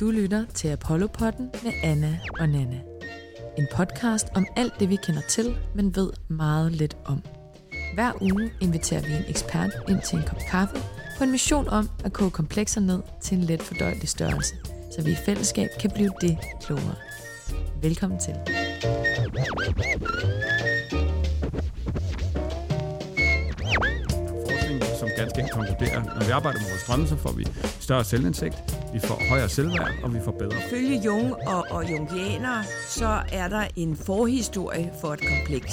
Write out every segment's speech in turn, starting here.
Du lytter til Apollo-podden med Anna og Nana. En podcast om alt det, vi kender til, men ved meget lidt om. Hver uge inviterer vi en ekspert ind til en kop kaffe på en mission om at koge komplekser ned til en let fordøjelig størrelse, så vi i fællesskab kan blive det klogere. Velkommen til. Enkelt konkluderer, når vi arbejder med vores drømme, så får vi større selvindsigt, vi får højere selvværd, og vi får bedre. Ifølge Jung og, og Jungianere, så er der en forhistorie for et kompleks.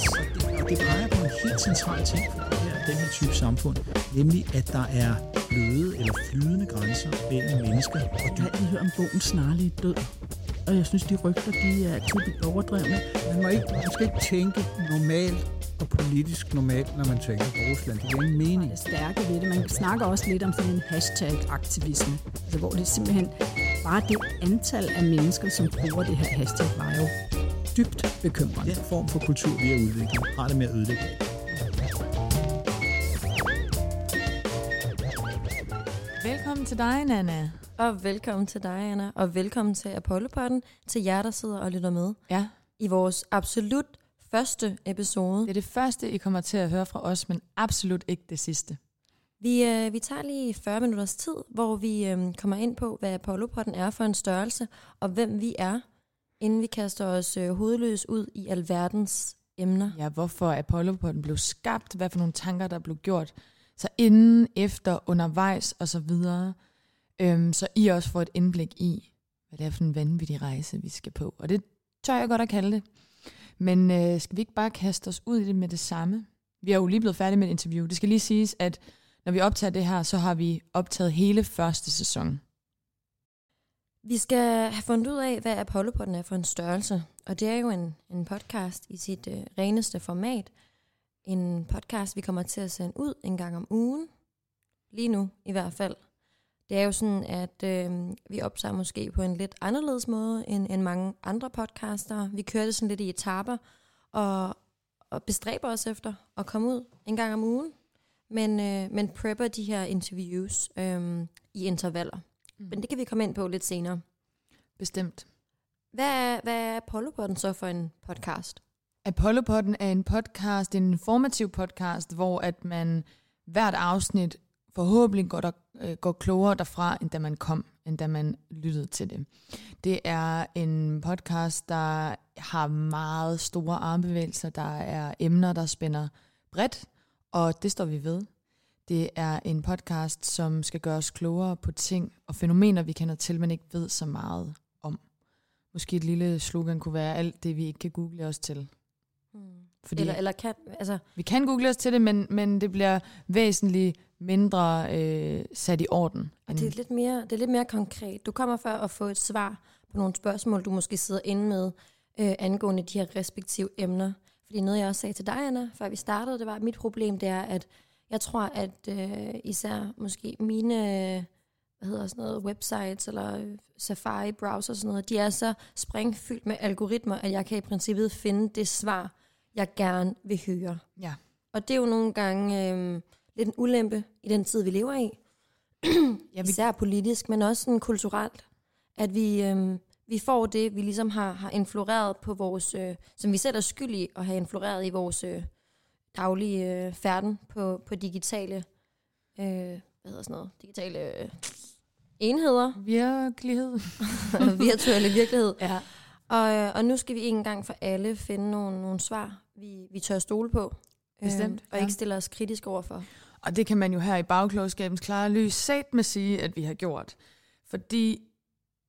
Og det peger på en helt central ting for det her, den her type samfund, nemlig at der er bløde eller flydende grænser mellem mennesker og Jeg dyr. har altid hørt om bogen Snarlig Død. Og jeg synes, de rygter, de er typisk overdrevne. Man, må ikke, man skal ikke tænke normalt og politisk normalt, når man tænker på Rusland. Det giver ingen mening. Det stærke ved det. Man snakker også lidt om sådan en hashtag-aktivisme. Altså, hvor det simpelthen bare det antal af mennesker, som bruger det her hashtag, var jo dybt bekymrende. Den form for kultur, vi har udviklet, har det med at ødelægge. Velkommen til dig, Nana. Og velkommen til dig, Anna, og velkommen til Apollo-podden, til jer, der sidder og lytter med Ja, i vores absolut første episode. det er det første, I kommer til at høre fra os, men absolut ikke det sidste. Vi, øh, vi tager lige 40 minutters tid, hvor vi øh, kommer ind på, hvad Apollo-podden er for en størrelse, og hvem vi er, inden vi kaster os øh, hovedløs ud i alverdens emner. Ja, hvorfor Apollo-podden blev skabt, hvad for nogle tanker, der blev gjort, så inden, efter, undervejs og så videre, øhm, så I også får et indblik i, hvad det er for en vanvittig rejse, vi skal på. Og det tør jeg godt at kalde det. Men øh, skal vi ikke bare kaste os ud i det med det samme? Vi er jo lige blevet færdige med et interview. Det skal lige siges, at når vi optager det her, så har vi optaget hele første sæson. Vi skal have fundet ud af, hvad Apollo-podden er for en størrelse. Og det er jo en, en podcast i sit øh, reneste format. En podcast, vi kommer til at sende ud en gang om ugen. Lige nu i hvert fald. Det er jo sådan, at øh, vi optager måske på en lidt anderledes måde end, end mange andre podcaster. Vi kører det sådan lidt i etaper og, og bestræber os efter at komme ud en gang om ugen. Men, øh, men prepper de her interviews øh, i intervaller. Mm. Men det kan vi komme ind på lidt senere. Bestemt. Hvad er, hvad er Apollo-podden så for en podcast? Apollo-podden er en podcast, en informativ podcast, hvor at man hvert afsnit forhåbentlig går, der, øh, går klogere derfra, end da man kom, end da man lyttede til det. Det er en podcast, der har meget store armbevægelser, der er emner, der spænder bredt, og det står vi ved. Det er en podcast, som skal gøre os klogere på ting og fænomener, vi kender til, men ikke ved så meget om. Måske et lille slogan kunne være alt det, vi ikke kan google os til. Fordi Eller, eller kan, altså, vi kan google os til det, men, men det bliver væsentligt mindre øh, sat i orden. og det er, lidt mere, det er lidt mere konkret. Du kommer for at få et svar på nogle spørgsmål, du måske sidder inde med øh, angående de her respektive emner. Fordi noget, jeg også sagde til dig, Anna, før vi startede, det var, at mit problem det er, at jeg tror, at øh, især måske mine hvad hedder sådan noget, websites eller øh, Safari browser og sådan noget, de er så springfyldt med algoritmer, at jeg kan i princippet finde det svar, jeg gerne vil høre. Ja. Og det er jo nogle gange øh, lidt en ulempe i den tid, vi lever i. Ja, vi, Især politisk, men også sådan kulturelt. At vi, øh, vi får det, vi ligesom har, har influeret på vores, øh, som vi selv er skyld i at have influeret i vores øh, daglige øh, færden på, på digitale, øh, hvad hedder sådan noget, digitale øh, enheder, virkelighed. virtuelle virkelighed. Ja. Og, øh, og nu skal vi en gang for alle finde nogle, nogle svar, vi, vi tør stole på. Bestemt, og ja. ikke stille os kritisk overfor. Og det kan man jo her i bagklogskabens klare lys sat med sige, at vi har gjort. Fordi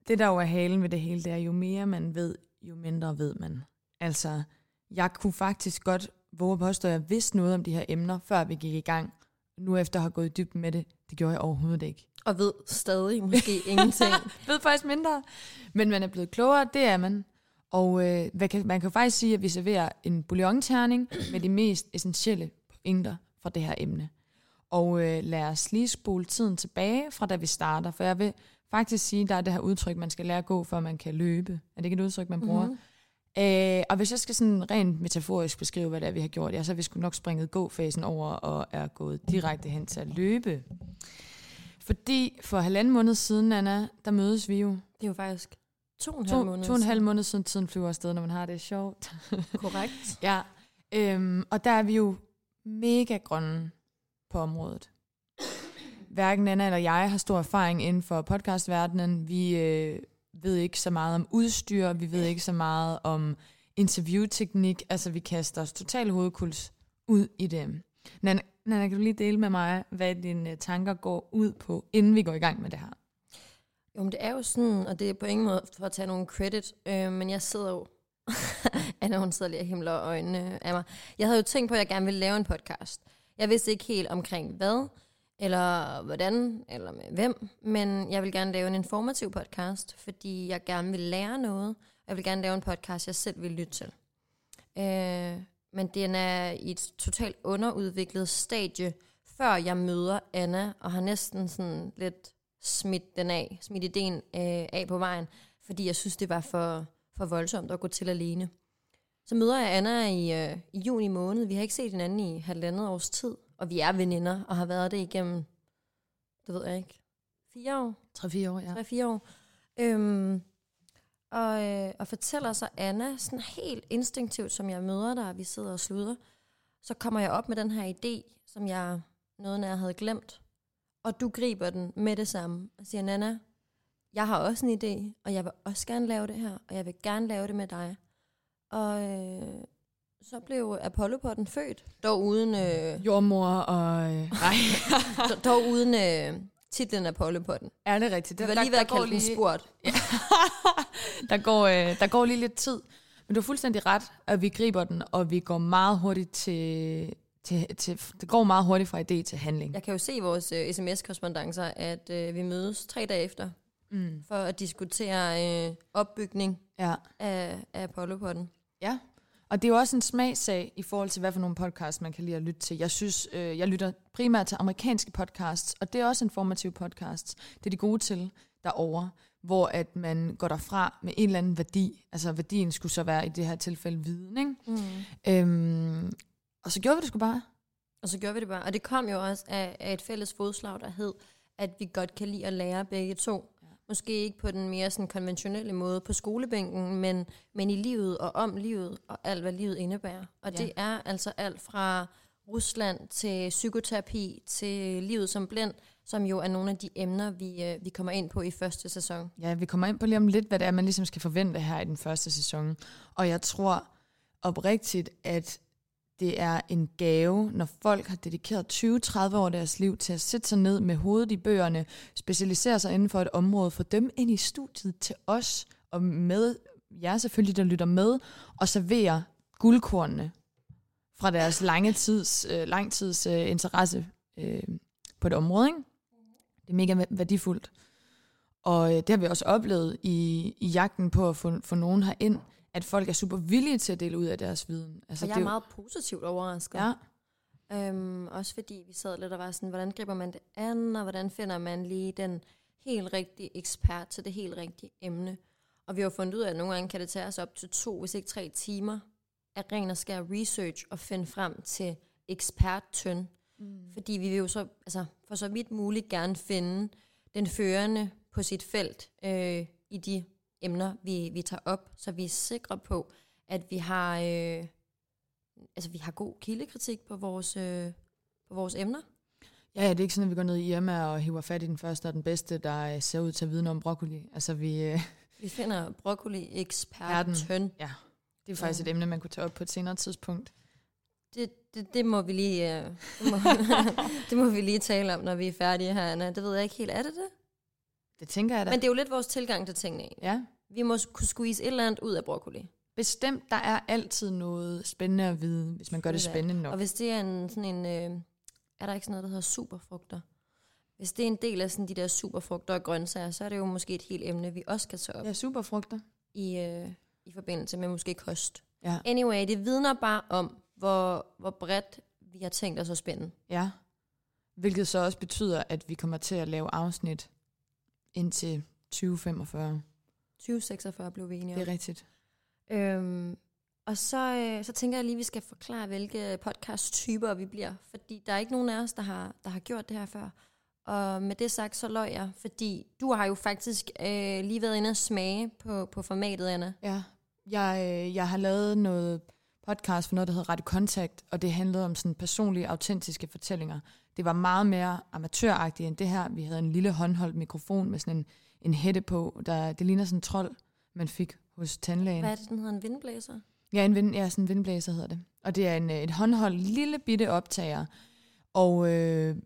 det, der jo er halen ved det hele, det er jo mere man ved jo mindre ved man. Altså, jeg kunne faktisk godt våge at påstå, at jeg vidste noget om de her emner, før vi gik i gang. Nu efter at have gået dybden med det, det gjorde jeg overhovedet ikke. Og ved stadig måske ingenting. ved faktisk mindre. Men man er blevet klogere, det er man. Og øh, hvad kan, man kan faktisk sige, at vi serverer en bouillonterning med de mest essentielle pointer fra det her emne. Og øh, lad os lige spole tiden tilbage fra da vi starter, for jeg vil faktisk sige, der er det her udtryk, man skal lære at gå, før man kan løbe. Er det ikke et udtryk, man bruger? Mm-hmm. Øh, og hvis jeg skal sådan rent metaforisk beskrive, hvad det er, vi har gjort, ja, så har vi sgu nok springet gå-fasen over og er gået direkte hen til at løbe. Fordi for halvanden måned siden, Anna, der mødes vi jo. Det er jo faktisk to og en To, halv måned to og en halv siden. måned siden tiden flyver afsted, når man har det sjovt. Korrekt. ja, øhm, og der er vi jo mega grønne på området. Hverken Anna eller jeg har stor erfaring inden for podcastverdenen. Vi øh, ved ikke så meget om udstyr, vi ved ikke så meget om interviewteknik. Altså, vi kaster os totalt hovedkuls ud i det. Nana, Nana, kan du lige dele med mig, hvad dine øh, tanker går ud på, inden vi går i gang med det her? Jo, men det er jo sådan, og det er på ingen måde for at tage nogen credit, øh, men jeg sidder jo... Anna, hun sidder lige og himler øjnene af mig. Jeg havde jo tænkt på, at jeg gerne ville lave en podcast. Jeg vidste ikke helt omkring hvad, eller hvordan, eller med hvem, men jeg vil gerne lave en informativ podcast, fordi jeg gerne vil lære noget, og jeg vil gerne lave en podcast, jeg selv vil lytte til. Øh, men den er i et totalt underudviklet stadie, før jeg møder Anna, og har næsten sådan lidt smidt den af, smidt ideen øh, af på vejen, fordi jeg synes, det var for, for voldsomt at gå til alene. Så møder jeg Anna i, øh, i juni måned. Vi har ikke set hinanden i halvandet års tid, og vi er veninder, og har været det igennem, det ved jeg ikke, fire år? 3-4 år, ja. 3-4 år. Øhm, og, øh, og fortæller så Anna, sådan helt instinktivt, som jeg møder dig, og vi sidder og sluder, så kommer jeg op med den her idé, som jeg noget nær havde glemt. Og du griber den med det samme og siger, Nana, jeg har også en idé, og jeg vil også gerne lave det her, og jeg vil gerne lave det med dig. Og øh, så blev Apollo-potten født, dog uden, øh, Jordmor og... Øh, nej, dog, dog uden øh, titlen Apollo-potten. er det rigtigt? Det var lige ved at kalde den spurt. der, går, øh, der går lige lidt tid. Men du har fuldstændig ret, at vi griber den, og vi går meget hurtigt til... til, til det går meget hurtigt fra idé til handling. Jeg kan jo se i vores øh, sms-korrespondencer, at øh, vi mødes tre dage efter, Mm. for at diskutere øh, opbygning Ja. af, af Apollo-potten. Ja. Og det er jo også en smagsag i forhold til, hvad for nogle podcasts, man kan lide at lytte til. Jeg synes, øh, jeg lytter primært til amerikanske podcasts, og det er også informative podcasts. Det er de gode til derovre, hvor at man går derfra med en eller anden værdi. Altså værdien skulle så være i det her tilfælde viden, ikke? Mm. Øhm, og så gjorde vi det sgu bare. Og så gjorde vi det bare. Og det kom jo også af, af et fælles fodslag, der hed, at vi godt kan lide at lære begge to. Måske ikke på den mere sådan konventionelle måde på skolebænken, men, men i livet og om livet og alt, hvad livet indebærer. Og Ja. ja. det er altså alt fra Rusland til psykoterapi til livet som blind, som jo er nogle af de emner, vi, øh, vi kommer ind på i første sæson. Ja, vi kommer ind på lige om lidt, hvad det er, man ligesom skal forvente her i den første sæson. Og jeg tror oprigtigt, at det er en gave, når folk har dedikeret 20-30 år af deres liv til at sætte sig ned med hovedet i bøgerne, specialisere sig inden for et område, få dem ind i studiet til os, og med jer selvfølgelig, der lytter med, og servere guldkornene fra deres lange tids, øh, langtids øh, interesse øh, på et område. Ikke? Det er mega værdifuldt. Og øh, det har vi også oplevet i, i jagten på at få, få nogen herind, at folk er super villige til at dele ud af deres viden. Altså, og jeg det er jo- meget positivt overrasket. Ja, Øhm, også fordi vi sad lidt og var sådan, hvordan griber man det an, og hvordan finder man lige den helt rigtige ekspert til det helt rigtige emne. Og vi har jo fundet ud af, at nogle gange kan det tage os op til to, hvis ikke tre timer, at ren og skær research og finde frem til eksperttøn. Mm. Fordi vi vil jo så, altså for så vidt muligt gerne finde den førende på sit felt øh, i de emner, vi, vi tager op, så vi er sikre på, at vi har, øh, altså, vi har god kildekritik på vores, øh, på vores emner. ja, ja, det er ikke sådan, at vi går ned i Irma og hiver fat i den første og den bedste, der øh, ser ud til at vide noget om broccoli. Altså, vi, øh, Vi finder broccoli-eksperten. ja, det er faktisk et emne, man kunne tage op på et senere tidspunkt. Det, det, det, må vi lige, øh, det, må, det må vi lige tale om, når vi er færdige her, Anna. Det ved jeg ikke helt. Er det det? Det tænker jeg da. Men det er jo lidt vores tilgang til tingene. ja, Vi må kunne squeeze et eller andet ud af broccoli. Bestemt, der er altid noget spændende at vide, hvis man gør det spændende nok. Og hvis det er en, sådan en, øh, er der ikke sådan noget, der hedder superfrugter? Hvis det er en del af sådan de der superfrugter og grøntsager, så er det jo måske et helt emne, vi også kan tage op Ja, superfrugter. i, øh, i forbindelse med måske kost. Ja. Anyway, det vidner bare om, hvor, hvor bredt vi har tænkt os at spænde. Ja. Hvilket så også betyder, at vi kommer til at lave afsnit indtil 2045. 2046 blev vi enige om. Det er rigtigt. Øhm, og så, øh, så tænker jeg lige, at vi skal forklare, hvilke podcast-typer vi bliver. Fordi der er ikke nogen af os, der har, der har gjort det her før. Og med det sagt, så løg jeg. Fordi du har jo faktisk øh, lige været inde og smage på, på formatet, Anna. Ja. Jeg, øh, jeg har lavet noget podcast for noget, der hedder Radio Kontakt, og det handlede om sådan personlige, autentiske fortællinger. Det var meget mere amatøragtigt end det her. Vi havde en lille håndholdt mikrofon med sådan en, en hætte på. Der, det ligner sådan en trold, man fik hos tandlægen. Hvad er det, den hedder? En vindblæser? Ja, en vind, ja, sådan en vindblæser hedder det. Og det er en, et håndholdt lille bitte optager. Og øh,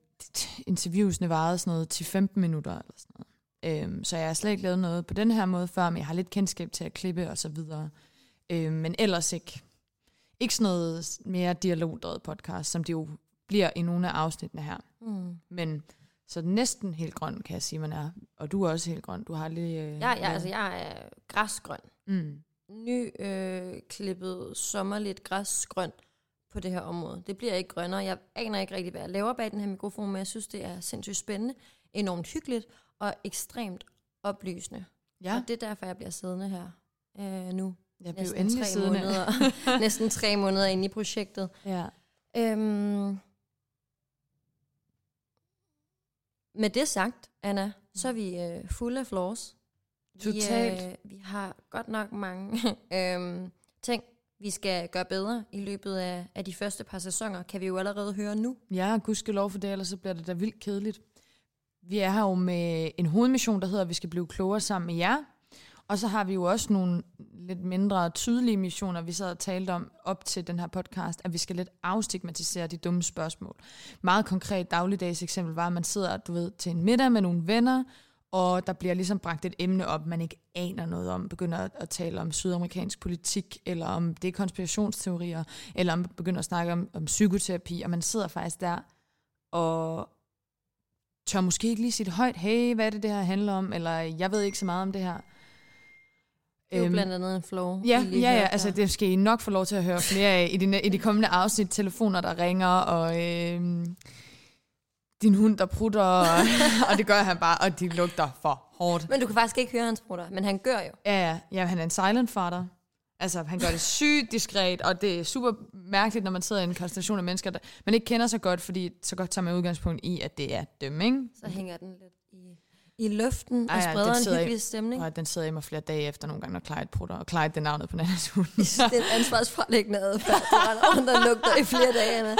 interviewsene varede sådan noget til 15 minutter eller sådan noget. Øhm, så jeg har slet ikke lavet noget på den her måde før, men jeg har lidt kendskab til at klippe og så videre. Øhm, men ellers ikke. Ikke sådan noget mere dialogdrevet podcast, som det jo bliver i nogle af afsnittene her. Mm. Men så næsten helt grøn, kan jeg sige, man er. Og du er også helt grøn. Du har lige... Øh, Ja, ja, altså jeg er græsgrøn. Mm. Ny øh, klippet sommerligt græsgrøn på det her område. Det bliver ikke grønnere. Jeg aner ikke rigtig, hvad jeg laver bag den her mikrofon, men jeg synes, det er sindssygt spændende, enormt hyggeligt og ekstremt oplysende. Ja, Og det er derfor, jeg bliver siddende her øh, nu. jeg blev Næsten endelig tre siddende. måneder, næsten tre måneder inde i projektet. Ja. Øhm, med det sagt, Anna, så er vi øh, fulde af flaws. Totalt. Vi, øh, vi har godt nok mange øhm, ting, vi skal gøre bedre i løbet af, af de første par sæsoner, kan vi jo allerede høre nu. Ja, gudskelov for det, ellers så bliver det da vildt kedeligt. Vi er her jo med en hovedmission, der hedder, at vi skal blive klogere sammen med jer. Og så har vi jo også nogle lidt mindre tydelige missioner, vi sad og talte om op til den her podcast, at vi skal lidt afstigmatisere de dumme spørgsmål. Meget konkret dagligdags eksempel var, at man sidder, du ved, til en middag med nogle venner, og der bliver ligesom bragt et emne op, man ikke aner noget om, begynder at, at tale om sydamerikansk politik, eller om det er konspirationsteorier, eller om begynder at snakke om, om psykoterapi, og man sidder faktisk der og tør måske ikke lige sige højt, hey, hvad er det, det her handler om, eller jeg ved ikke så meget om det her. Det er jo Øhm, blandt andet en flow. Ja, ja, ja, altså det skal I nok få lov til at høre flere af i de, i de kommende afsnit. Telefoner, der ringer, og øh, din hund, der prutter, og, og det gør han bare, og de lugter for hårdt. Men du kan faktisk ikke høre hans brutter, men han gør jo. Ja, ja, ja, han er en silent farter. Altså, han gør det sygt diskret, og det er super mærkeligt, når man sidder i en konstellation af mennesker, der man ikke kender så godt, fordi så godt tager man udgangspunkt i, at det er dem, ikke? Så hænger den lidt i, luften Ej, og ja, spreder den en sidder i- hyggelig stemning. Og den sidder i mig flere dage efter nogle gange, når Clyde prutter, og Clyde, det er navnet på Nannas hund. Det er en ansvarsforlæggende adfærd, der og lugter i flere dage. Anna.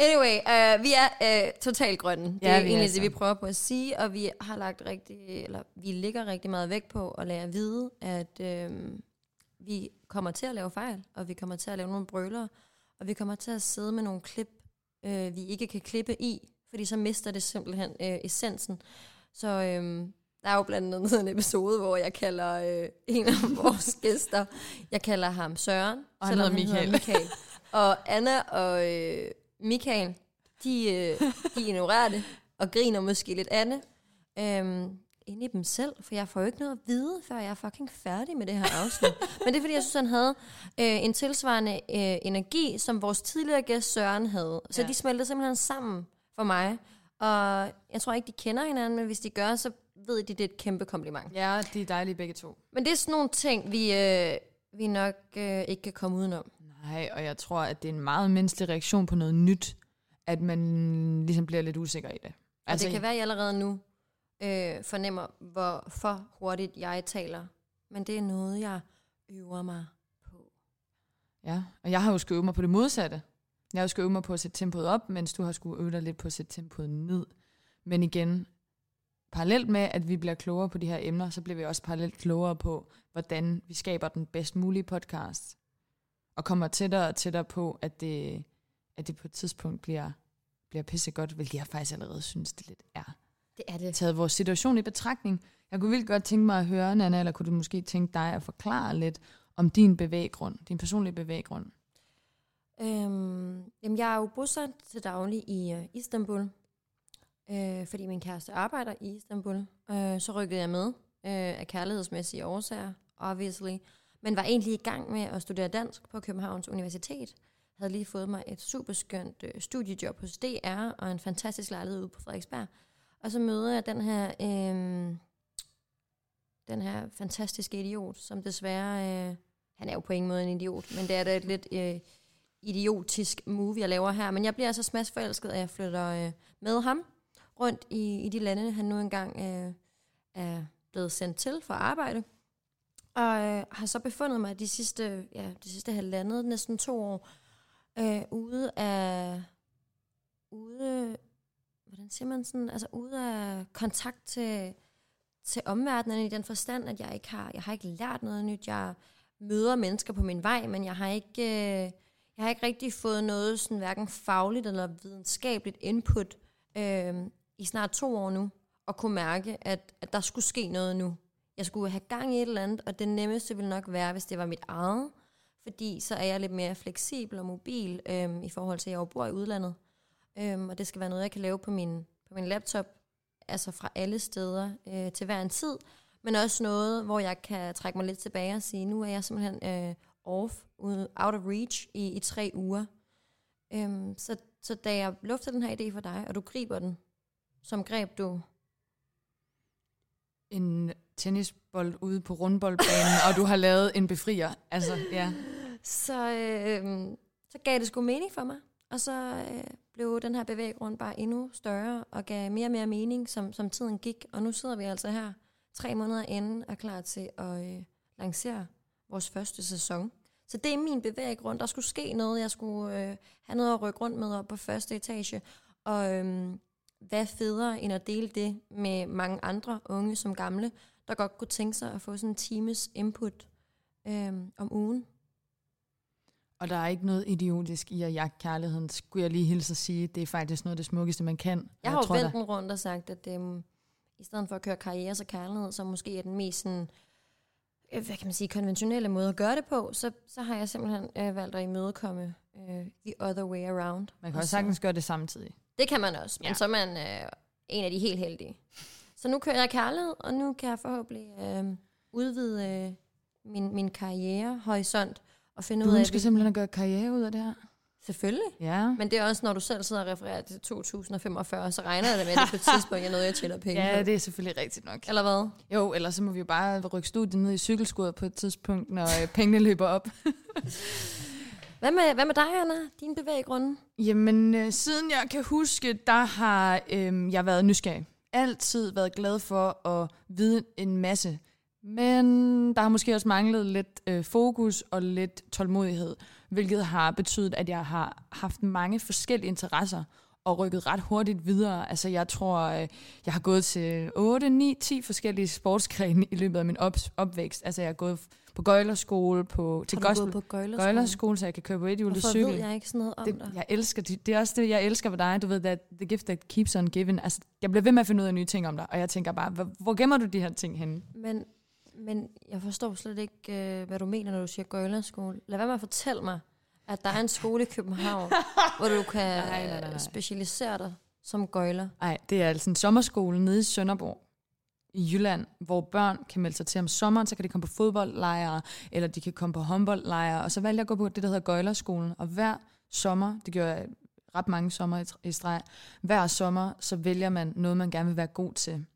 Anyway, uh, vi er uh, totalt grønne. Det Ja, er vi er egentlig så. det, vi prøver på at sige, og vi har lagt rigtig, eller vi lægger rigtig meget vægt på at lade jer vide, at uh, vi kommer til at lave fejl, og vi kommer til at lave nogle brøler, og vi kommer til at sidde med nogle klip, uh, vi ikke kan klippe i, fordi så mister det simpelthen uh, essensen. Så øhm, der er jo blandt andet en episode, hvor jeg kalder øh, en af vores gæster, jeg kalder ham Søren, Og han selvom Michael. Michael. Og Anna og øh, Michael, de, øh, de ignorerer det, og griner måske lidt af det. Øhm, inde i dem selv, for jeg får jo ikke noget at vide, før jeg er fucking færdig med det her afsnit. Men det er fordi, jeg synes, han havde øh, en tilsvarende øh, energi, som vores tidligere gæst Søren havde. Så ja. de smeltede simpelthen sammen for mig. Og jeg tror ikke, de kender hinanden, men hvis de gør, så ved de, det er et kæmpe kompliment. Ja, de er dejlige begge to. Men det er sådan nogle ting, vi, øh, vi nok øh, ikke kan komme udenom. Nej, og jeg tror, at det er en meget menneskelig reaktion på noget nyt, at man ligesom bliver lidt usikker i det. Altså, det kan være, at jeg allerede nu øh, fornemmer, hvor for hurtigt jeg taler. Men det er noget, jeg øver mig på. Ja, og jeg har jo skulle øve mig på det modsatte. Jeg har jo skulle øve mig på at sætte tempoet op, mens du har skulle øve dig lidt på at sætte tempoet ned. Men igen, parallelt med, at vi bliver klogere på de her emner, så bliver vi også parallelt klogere på, hvordan vi skaber den bedst mulige podcast. Og kommer tættere og tættere på, at det, at det på et tidspunkt bliver, bliver pissegodt, hvilket jeg faktisk allerede synes, det lidt er. Det er det. Taget vores situation i betragtning. Jeg kunne vildt godt tænke mig at høre, Nana, eller kunne du måske tænke dig at forklare lidt om din bevæggrund, din personlige bevæggrund? Øhm, jamen, jeg er jo bosat til daglig i øh, Istanbul, øh, fordi min kæreste arbejder i Istanbul. Øh, så rykkede jeg med øh, af kærlighedsmæssige årsager, obviously. Men var egentlig i gang med at studere dansk på Københavns Universitet. Havde lige fået mig et superskønt øh, studiejob hos DR og en fantastisk lejlighed ude på Frederiksberg. Og så møder jeg den her, øh, den her fantastiske idiot, som desværre... Øh, han er jo på ingen måde en idiot, men det er da et lidt øh, idiotisk move, jeg laver her. Men jeg bliver altså smadsforelsket, at jeg flytter øh, med ham rundt i, i de lande, han nu engang øh, er blevet sendt til for arbejde. Og øh, har så befundet mig de sidste, ja, de sidste halvandet, næsten to år, øh, ude af, ude, hvordan siger man sådan, altså ude af kontakt til, til omverdenen i den forstand, at jeg ikke har, jeg har ikke lært noget nyt. Jeg møder mennesker på min vej, men jeg har ikke, øh, jeg har ikke rigtig fået noget sådan hverken fagligt eller videnskabeligt input øh, i snart to år nu, og kunne mærke, at, at der skulle ske noget nu. Jeg skulle have gang i et eller andet, og det nemmeste ville nok være, hvis det var mit eget, fordi så er jeg lidt mere fleksibel og mobil øh, i forhold til, at jeg bor i udlandet. Øh, og det skal være noget, jeg kan lave på min, på min laptop, altså fra alle steder øh, til hver en tid, men også noget, hvor jeg kan trække mig lidt tilbage og sige, nu er jeg simpelthen øh, off, out of reach i, i tre uger. Øhm, så, så da jeg lufter den her idé for dig, og du griber den, som greb du en tennisbold ude på rundboldbanen, og du har lavet en befrier. Altså, ja. Så, øh, så gav det sgu mening for mig. Og så øh, blev den her bevæggrund bare endnu større, og gav mere og mere mening, som, som tiden gik. Og nu sidder vi altså her, tre måneder inden, og klar til at øh, lancere vores første sæson. Så det er min bevæggrund. Der skulle ske noget. Jeg skulle øh, have noget at rykke rundt med op på første etage. Og øh, hvad federe end at dele det med mange andre unge som gamle, der godt kunne tænke sig at få sådan en times input øhm, om ugen. Og der er ikke noget idiotisk i at jagte kærligheden, skulle jeg lige hilse at sige. Det er faktisk noget af det smukkeste, man kan. Jeg har jo vendt den rundt og sagt, at øhm, i stedet for at køre karriere så kærlighed, som måske er den mest sådan, øh, hvad kan man sige, konventionelle måde at gøre det på, så, så har jeg simpelthen øh, valgt at imødekomme øh, the other way around. Man kan også sagtens gøre det samtidig. Det kan man også, men ja. så er man øh, en af de helt heldige. Så nu kører jeg kærlighed, og nu kan jeg forhåbentlig øh, udvide øh, min, min karrierehorisont og finde du ud af... Du ønsker simpelthen at gøre karriere ud af det her? Selvfølgelig. Ja. Men det er også, når du selv sidder og refererer til 2045, så regner jeg da med, at det på et tidspunkt er noget, jeg tjener penge Ja, det er selvfølgelig rigtigt nok. Eller hvad? Jo, eller så må vi jo bare rykke studiet ned i cykelskuret på et tidspunkt, når øh, pengene løber op. Hvad med, hvad med dig, Anna? Din bevæggrunde? Jamen, øh, siden jeg kan huske, der har øh, jeg været nysgerrig. Altid været glad for at vide en masse. Men der har måske også manglet lidt øh, fokus og lidt tålmodighed, hvilket har betydet, at jeg har haft mange forskellige interesser og rykket ret hurtigt videre. Altså jeg tror, øh, jeg har gået til 8, 9, 10 forskellige sportsgrene i løbet af min op- opvækst. Altså jeg har gået på gøjlerskole, på, til har gået på gøjlerskole? gøjlerskole, så jeg kan køre på et hjulet cykel. Ved jeg ikke sådan noget om det, dig? Jeg elsker det. Det er også det, jeg elsker ved dig. Du ved, that the gift that keeps on giving. Altså, jeg bliver ved med at finde ud af nye ting om dig, og jeg tænker bare, hvor, hvor gemmer du de her ting henne? Men, men jeg forstår slet ikke, øh, hvad du mener, når du siger gøjlerskole. Lad være med at fortælle mig, at der er en skole i København, hvor du kan nej, nej, nej, nej. specialisere dig som gøjler. Nej, det er altså en sommerskole nede i Sønderborg i Jylland, hvor børn kan melde sig til om sommeren, så kan de komme på fodboldlejre, eller de kan komme på håndboldlejre, og så valgte jeg at gå på det, der hedder Gøjlerskolen, og hver sommer, det gør jeg ret mange sommer i streg, hver sommer, så vælger man noget, man gerne vil være god til.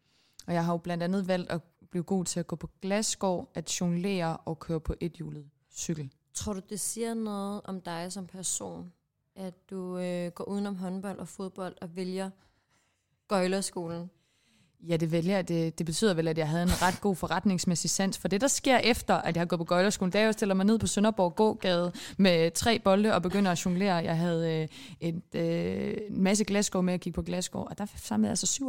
Og jeg har jo blandt andet valgt at blive god til at gå på glasskår, at jonglere og køre på et hjulet cykel. Tror du, det siger noget om dig som person, at du øh, går udenom håndbold og fodbold og vælger gøjlerskolen? Ja, det vælger det. Det betyder vel, at jeg havde en ret god forretningsmæssig sans. For det, der sker efter, at jeg har gået på gøjlerskolen, det er, at jeg stiller mig ned på Sønderborg gågade med tre bolde og begynder at jonglere. Jeg havde øh, et, øh, en masse glasgård med at kigge på glasgård, og der samlede jeg altså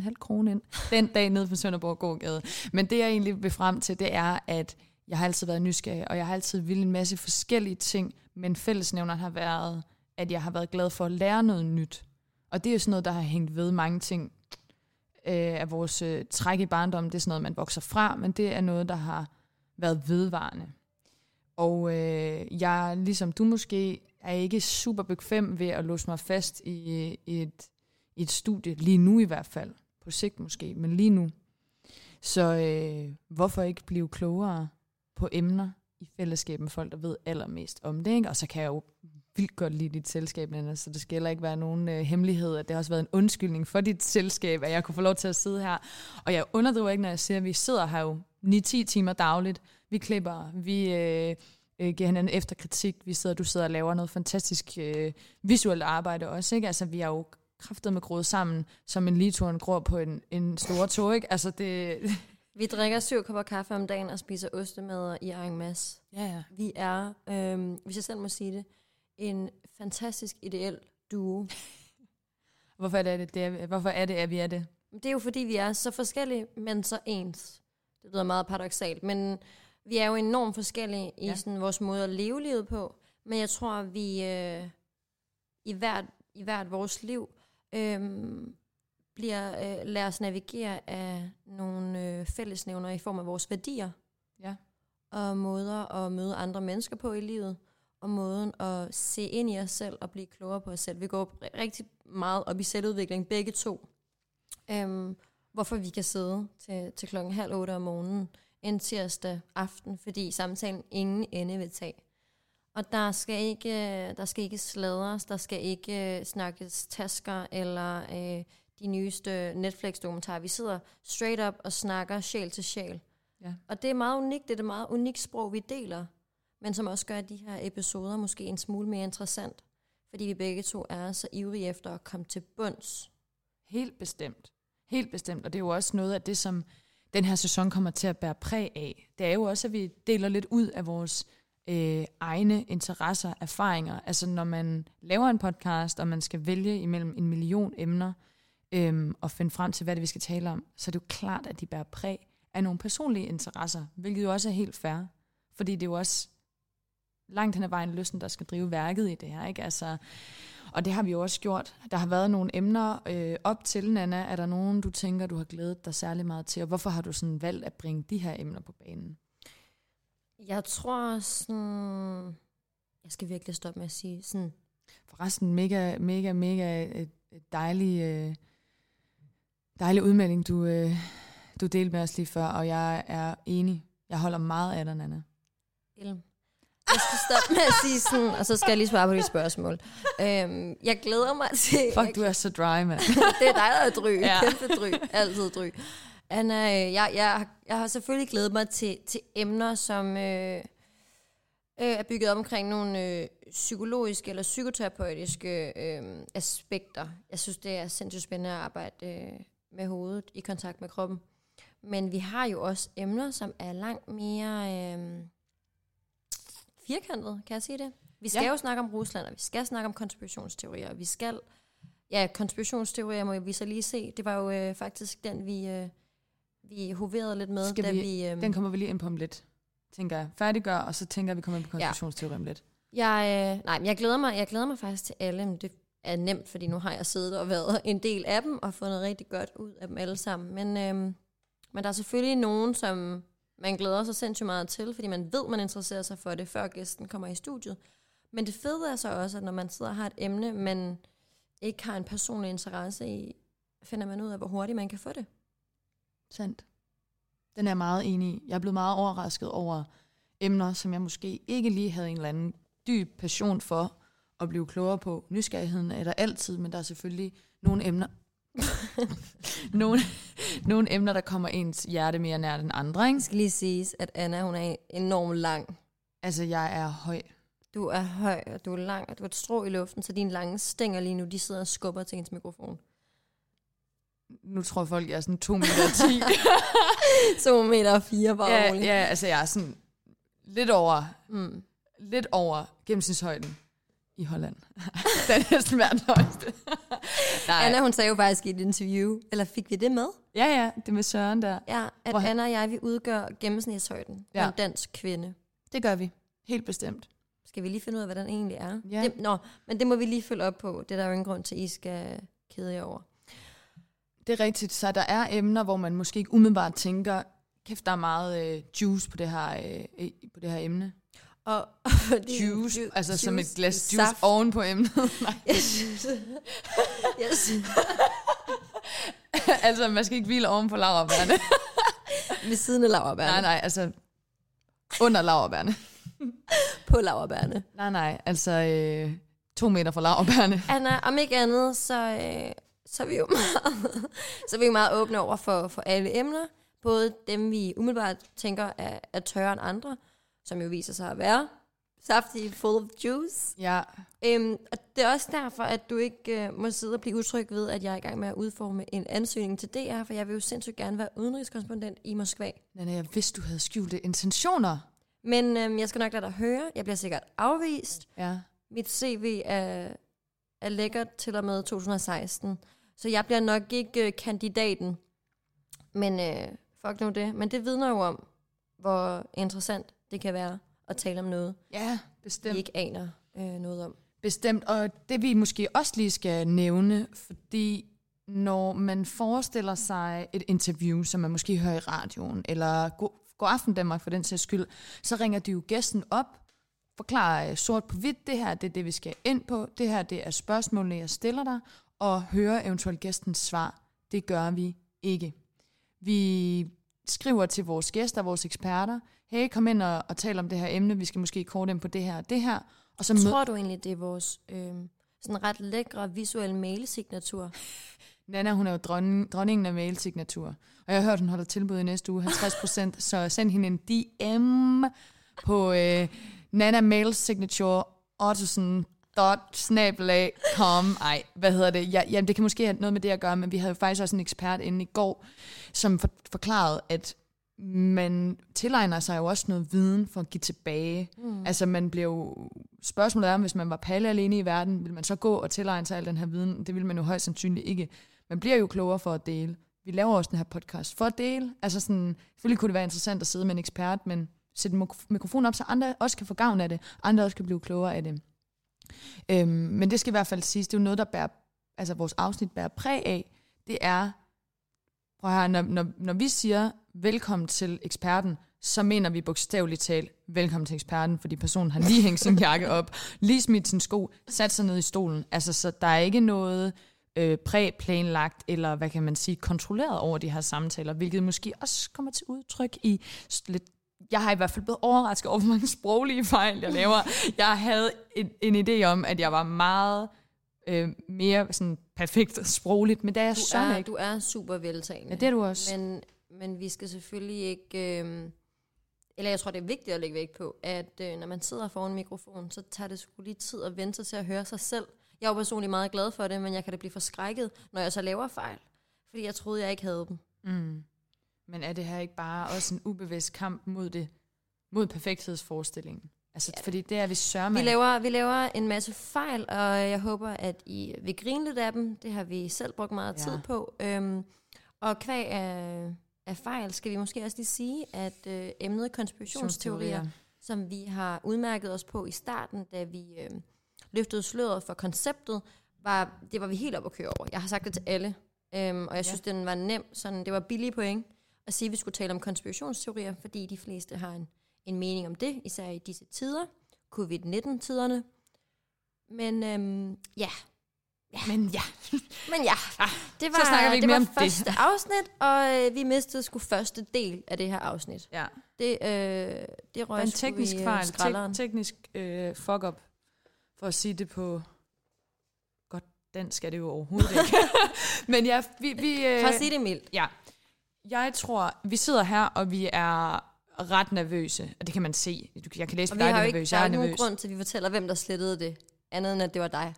57,5 kroner ind den dag nede på Sønderborg gågade. Men det, jeg egentlig vil frem til, det er, at jeg har altid været nysgerrig, og jeg har altid ville en masse forskellige ting, men fællesnævneren har været, at jeg har været glad for at lære noget nyt. Og det er jo sådan noget, der har hængt ved mange ting øh, af vores øh, træk i barndommen, det er sådan noget, man vokser fra, men det er noget, der har været vedvarende. Og øh, jeg, ligesom du måske, er ikke super bekvem ved at låse mig fast i, i, et, i et studie, lige nu i hvert fald. På sigt måske, men lige nu. Så øh, hvorfor ikke blive klogere på emner i fællesskab med folk, der ved allermest om det, ikke? Og så kan jeg jo vildt godt lide dit selskab, Nana, så det skal heller ikke være nogen øh, hemmelighed, at det har også været en undskyldning for dit selskab, at jeg kunne få lov til at sidde her. Og jeg underdriver ikke, når jeg siger, at vi sidder her jo 9-10 timer dagligt. Vi klipper, vi øh, øh, giver hinanden efterkritik, vi sidder, du sidder og laver noget fantastisk øh, visuelt arbejde også, ikke? Altså, vi er jo kraftet med groet sammen, som en ligeturen gror på en, en stor tog, ikke? Altså, det... Vi drikker syv kopper kaffe om dagen og spiser ostemad i en masse. Ja, ja. Vi er, øh, hvis jeg selv må sige det, en fantastisk ideel duo. Hvorfor er det, det er, hvorfor er det, at vi er det? Det er jo fordi, vi er så forskellige, men så ens. Det lyder meget paradoxalt, men vi er jo enormt forskellige i Ja. sådan vores måde at leve livet på. Men jeg tror, at vi øh, i, hvert, i hvert vores liv øh, bliver øh, lader os navigere af nogle øh, fællesnævner i form af vores værdier. Ja. Og måder at møde andre mennesker på i livet. Og måden at se ind i os selv og blive klogere på os selv. Vi går ri- rigtig meget op i selvudvikling, begge to. Øhm, hvorfor vi kan sidde til, til klokken halv otte om morgenen en tirsdag aften, fordi samtalen ingen ende vil tage. Og der skal ikke, der skal ikke sladres, der skal ikke øh, snakkes tasker eller øh, de nyeste Netflix-dokumentarer. Vi sidder straight up og snakker sjæl til sjæl. Ja. Og det er meget unikt, det er et meget unikt sprog, vi deler, men som også gør de her episoder måske en smule mere interessant, fordi vi begge to er så ivrige efter at komme til bunds. Helt bestemt. Helt bestemt. Og det er jo også noget af det, som den her sæson kommer til at bære præg af. Det er jo også, at vi deler lidt ud af vores øh, egne interesser, erfaringer. Altså når man laver en podcast, og man skal vælge imellem en million emner, øhm, og finde frem til, hvad det vi skal tale om, så er det jo klart, at de bærer præg af nogle personlige interesser, hvilket jo også er helt fair. Fordi det er jo også langt hen ad vejen lysten, der skal drive værket i det her. Ikke? Altså, og det har vi jo også gjort. Der har været nogle emner øh, op til, Nana. Er der nogen, du tænker, du har glædet dig særlig meget til? Og hvorfor har du sådan valgt at bringe de her emner på banen? Jeg tror sådan... Jeg skal virkelig stoppe med at sige sådan... Forresten, mega, mega, mega et dejlig, øh, dejlig udmelding, du, øh, du delte med os lige før, og jeg er enig. Jeg holder meget af dig, Nana. Ilm. Jeg skal stoppe med at sige sådan, og så skal jeg lige svare på dit spørgsmål. Øhm, jeg glæder mig til... Fuck, du er så dry, mand. det er dig, der er dry. Ja. Kæmpe dry. Altid dry. Anna, øh, jeg, jeg, jeg har selvfølgelig glædet mig til, til emner, som øh, øh, er bygget op omkring nogle øh, psykologiske eller psykoterapeutiske øh, aspekter. Jeg synes, det er sindssygt spændende at arbejde øh, med hovedet i kontakt med kroppen. Men vi har jo også emner, som er langt mere øh, firkantet, kan jeg sige det? Vi skal Ja. ja. jo snakke om Rusland, og vi skal snakke om konspirationsteorier, og vi skal... Ja, konspirationsteorier må vi så lige se. Det var jo øh, faktisk den, vi, øh, vi hoverede lidt med, Skal da vi- vi... Øh, Den kommer vi lige ind på om lidt, tænker jeg. Færdiggør, og så tænker jeg, vi kommer ind på Ja. konspirationsteori om lidt. Jeg, øh, nej, men jeg glæder, mig, jeg glæder mig faktisk til alle, men det er nemt, fordi nu har jeg siddet og været en del af dem, og fundet rigtig godt ud af dem alle sammen. Men, øhm, men der er selvfølgelig nogen, som man glæder sig sindssygt meget til, fordi man ved, man interesserer sig for det, før gæsten kommer i studiet. Men det fede er så også, at når man sidder og har et emne, man ikke har en personlig interesse i, finder man ud af, hvor hurtigt man kan få det. Sandt. Den er jeg meget enig i. Jeg er blevet meget overrasket over emner, som jeg måske ikke lige havde en eller anden dyb passion for at blive klogere på. Nysgerrigheden er der altid, men der er selvfølgelig nogle emner, nogle, nogle emner, der kommer ens hjerte mere nær den andre. Ikke? Det skal lige siges, at Anna, hun er enormt lang. Altså, jeg er høj. Du er høj, og du er lang, og du har et strå i luften, så dine lange stænger lige nu, de sidder og skubber til ens mikrofon. Nu tror folk, jeg er sådan 2 meter 10. 2 meter og 4, bare ja, roligt. ja, altså jeg er sådan lidt over, Mm. lidt over gennemsnitshøjden i Holland. den er næsten verdens højeste. Nej. Anna, hun sagde jo faktisk i et interview, eller fik vi det med? Ja, ja, det med Søren der. Ja, at Hvor Anna og jeg, vi udgør gennemsnitshøjden ja. En dansk kvinde. Det gør vi. Helt bestemt. Skal vi lige finde ud af, hvad den egentlig er? Ja. Det, nå, men det må vi lige følge op på. Det er der jo ingen grund til, at I skal kede jer over. Det er rigtigt, så der er emner, hvor man måske ikke umiddelbart tænker, kæft, der er meget øh, juice på det her, øh, på det her emne. Og, er Juice, ju- altså som et glas saft. juice oven på emnet. Nej. Jeg synes, altså, man skal ikke hvile oven på laverbærne. ved siden af laverbærne. nej, nej, altså under laverbærne. På laverbærne. Nej, nej, altså øh, to meter fra laverbærne. Anna, om ikke andet, så, øh, så, er vi jo meget, så er vi jo meget åbne over for, for alle emner. Både dem, vi umiddelbart tænker er, er tørre end andre, som jo viser sig at være saftige, full of juice. Ja, Øhm, og det er også derfor, at du ikke øh, må sidde og blive utryg ved, at jeg er i gang med at udforme en ansøgning til DR, for jeg vil jo sindssygt gerne være udenrigskorrespondent i Moskva. Nana, jeg vidste, du havde skjulte intentioner. Men øhm, jeg skal nok lade dig høre. Jeg bliver sikkert afvist. Ja. Mit CV er, er lækkert til og med 2016, så jeg bliver nok ikke øh, kandidaten. Men øh, fuck nu det. Men det vidner jo om, hvor interessant det kan være at tale om noget, Ja, vi bestemt. ikke aner øh, noget om. Bestemt, og det vi måske også lige skal nævne, fordi når man forestiller sig et interview, som man måske hører i radioen, eller God, God Aften Danmark for den sags skyld, så ringer de jo gæsten op, forklarer øh, sort på hvidt, det her det er det, vi skal ind på, det her det er spørgsmålene, jeg stiller dig, og hører eventuelt gæstens svar. Det gør vi ikke. Vi skriver til vores gæster, vores eksperter, hey, kom ind og, og tal om det her emne, vi skal måske kort ind på det her og det her, og så Tror du egentlig, det er vores øh, sådan ret lækre visuelle mailsignatur? Nana, hun er jo dronning, dronningen af mailsignatur. Og jeg har hørt, hun holder tilbud i næste uge, 50%, så send hende en DM på øh, Nana Mail Signature snabelag com. Ej, hvad hedder det? Ja, jamen, det kan måske have noget med det at gøre, men vi havde jo faktisk også en ekspert inde i går, som for, forklarede, at man tilegner sig jo også noget viden for at give tilbage. Mm. Altså man bliver jo... Spørgsmålet er, om hvis man var palle alene i verden, vil man så gå og tilegne sig al den her viden? Det vil man jo højst sandsynligt ikke. Man bliver jo klogere for at dele. Vi laver også den her podcast for at dele. Altså sådan, selvfølgelig kunne det være interessant at sidde med en ekspert, men sætte en mik- mikrofon op, så andre også kan få gavn af det. Andre også kan blive klogere af det. Øhm, men det skal i hvert fald siges, det er jo noget, der bærer, altså vores afsnit bærer præg af. Det er, prøv at høre, når, når, når vi siger velkommen til eksperten, så mener vi bogstaveligt talt velkommen til eksperten, fordi personen har lige hængt sin jakke op, lige smidt sin sko, sat sig ned i stolen. Altså, så der er ikke noget øh, præplanlagt, eller hvad kan man sige, kontrolleret over de her samtaler, hvilket måske også kommer til udtryk i lidt jeg har i hvert fald blevet overrasket over, hvor mange sproglige fejl, jeg laver. Jeg havde en, en idé om, at jeg var meget øh, mere sådan perfekt sprogligt, men det er jeg Du så er, ikke. du er super veltalende. Ja, det er du også. Men, men vi skal selvfølgelig ikke... Øh, eller jeg tror, det er vigtigt at lægge vægt på, at øh, når man sidder foran en mikrofon, så tager det sgu lige tid at vente sig til at høre sig selv. Jeg er jo personligt meget glad for det, men jeg kan da blive forskrækket, når jeg så laver fejl. Fordi jeg troede, jeg ikke havde dem. Mm. Men er det her ikke bare også en ubevidst kamp mod det, mod perfekthedsforestillingen? Altså, ja. fordi det er vi sørger Vi laver, vi laver en masse fejl, og jeg håber, at I vil grine lidt af dem. Det har vi selv brugt meget Ja. tid på. Øhm, og kvæg af, af fejl skal vi måske også lige sige, at øh, emnet konspirationsteorier, som vi har udmærket os på i starten, da vi øh, løftede sløret for konceptet, var, det var vi helt op at køre over. Jeg har sagt det til alle, øhm, og jeg synes, den var nem. Sådan, det var billige point at sige, at vi skulle tale om konspirationsteorier, fordi de fleste har en, en mening om det, især i disse tider, covid-19-tiderne. Men øhm, ja, Men ja, men ja, det var, så snakker vi ikke det mere var om det. første afsnit, og øh, vi mistede sgu første del af det her afsnit. ja. Det, øh, det røg er en teknisk i, øh, fejl, skralderen. tek- teknisk øh, fuck-up, for at sige det på godt dansk er det jo overhovedet ikke. Men ja, vi... vi øh, For at sige det mildt. Ja. Jeg tror, vi sidder her, og vi er ret nervøse, og det kan man se. Jeg kan læse Og på vi dig, har jo er ikke, nervøs. der er er ikke nogen nervøs. grund til, at vi fortæller, hvem der slettede det. Andet end, at det var dig.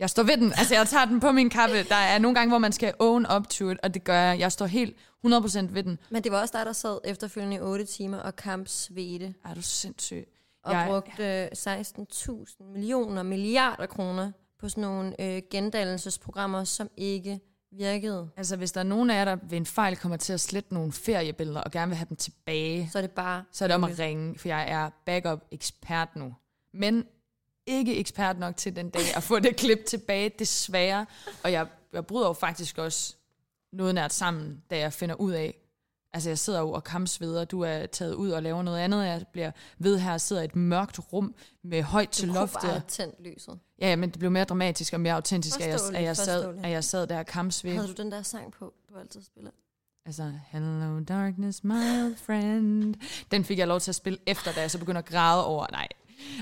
Jeg står ved den. Altså, jeg tager den på min kappe. Der er nogle gange, hvor man skal own up to it, og det gør jeg. Jeg står helt 100% ved den. Men det var også dig, der sad efterfølgende i 8 timer og kampsvede. Er du sindssyg? Og Jeg- brugte øh, 16.000 millioner, milliarder kroner på sådan nogle øh, gendannelsesprogrammer, som ikke virkede. Altså, hvis der er nogen af jer, der ved en fejl kommer til at slette nogle feriebilleder og gerne vil have dem tilbage, Så er det bare... så er det om at ringe, for jeg er backup-ekspert nu. Men ikke ekspert nok til den dag at få det klip tilbage, desværre. Og jeg, jeg bryder jo faktisk også noget nært sammen, da jeg finder ud af, altså jeg sidder jo og kampsveder, du er taget ud og laver noget andet, jeg bliver ved her og sidder i et mørkt rum med højt til Du kunne loftet. bare have tændt lyset. Ja, men det blev mere dramatisk og mere autentisk, at jeg, at jeg, sad, at jeg sad der og kampsvedte. Havde du den der sang på, du altid spiller? Altså, Hello Darkness, my old friend. Den fik jeg lov til at spille efter, da jeg så begyndte at græde over, nej,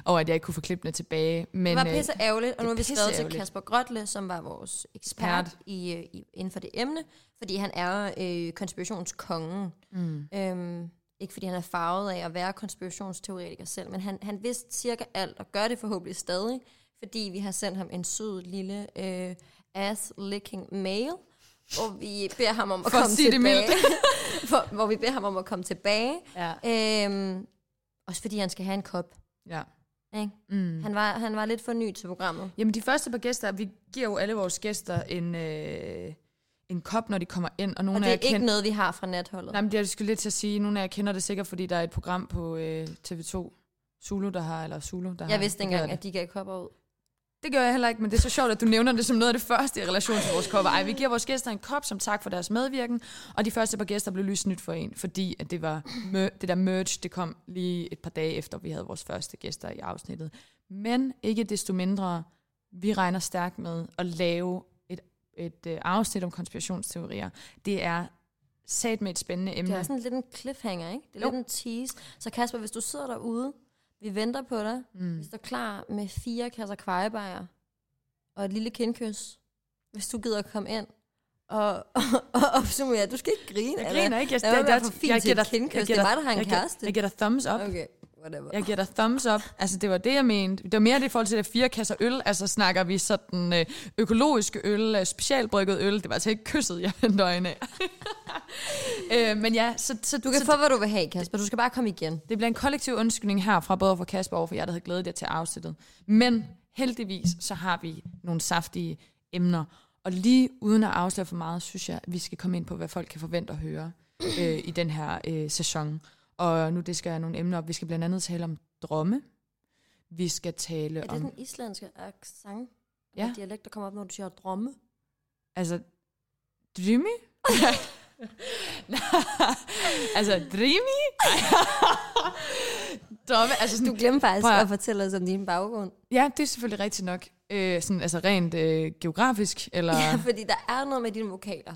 over at jeg ikke kunne få klippene tilbage. Men, Det var øh, pisse ærgerligt, og nu har vi skrevet til. Kasper Grøtle, som var vores ekspert i, øh, i, inden for det emne, fordi han er øh, konspirationskongen. mm, Øhm, ikke fordi han er farvet af at være konspirationsteoretiker selv, men han, han vidste cirka alt, og gør det forhåbentlig stadig, fordi vi har sendt ham en sød lille øh, ass-licking mail, hvor vi beder ham om at For at komme det tilbage. for, hvor vi beder ham om at komme tilbage. ja. Øhm, også fordi han skal have en kop. Ja. Ikke? Mm. Han, var, han var lidt for ny til programmet. Jamen, de første par gæster, vi giver jo alle vores gæster en, øh, en kop, når de kommer ind, og nogle Og det af er jer ikke kender... noget, vi har fra natholdet. Nej, men jeg skulle lidt til at sige, nogle af jer kender det sikkert, fordi der er et program på øh, TV2, Zulu, der har, eller Zulu, der har... jeg vidste engang, at de gav kopper ud. Det gør jeg heller ikke, men det er så sjovt, at du nævner det som noget af det første i relation til vores kopper. Ej, vi giver vores gæster en kop som tak for deres medvirken, og de første par gæster blev lysnyt for en, fordi at det var det der merch, det kom lige et par dage efter, vi havde vores første gæster i afsnittet. Men ikke desto mindre, vi regner stærkt med at lave et, et øh, afsnit om konspirationsteorier. Det er sat med et spændende emne. Det er sådan lidt en cliffhanger, ikke? Det er Jo. lidt en tease. Så Kasper, hvis du sidder derude, vi venter på dig. Mm. Vi står klar med fire kasser kvejebajer og et lille kindkys, hvis du gider at komme ind og, og, og opsummere. Du skal ikke grine. Jeg eller? griner ikke. Jeg, jeg dig- der har en jeg giver- kæreste. Jeg giver dig thumbs up. Okay, whatever. Jeg giver dig thumbs up. Altså, det var det, jeg mente. Det var mere det i forhold til det fire kasser øl. Altså, snakker vi sådan øh, økologiske øl, øh, specialbrygget øl. Det var altså ikke kysset, jeg vendte øjne af. øh, men ja, så, så Du kan så få, hvad du vil have, Kasper. Du skal bare komme igen. det bliver en kollektiv undskyldning her fra både for Kasper og for jer, der havde glædet jer til afsnittet. Men heldigvis, så har vi nogle saftige emner. Og lige uden at afsløre for meget, synes jeg, at vi skal komme ind på, hvad folk kan forvente at høre øh, i den her øh, sæson. Og nu det skal jeg nogle emner op. Vi skal blandt andet tale om drømme. Vi skal tale Er det om... den islandske accent? Ja. Dialekt, der kommer op, når du siger drømme? Altså, drømme? altså, drømme? drømme, altså sådan, Du glemte faktisk Prøv at- at fortælle os om din baggrund. Ja, det er selvfølgelig rigtigt nok. Øh, sådan, altså rent øh, geografisk, eller... Ja, fordi der er noget med dine vokaler.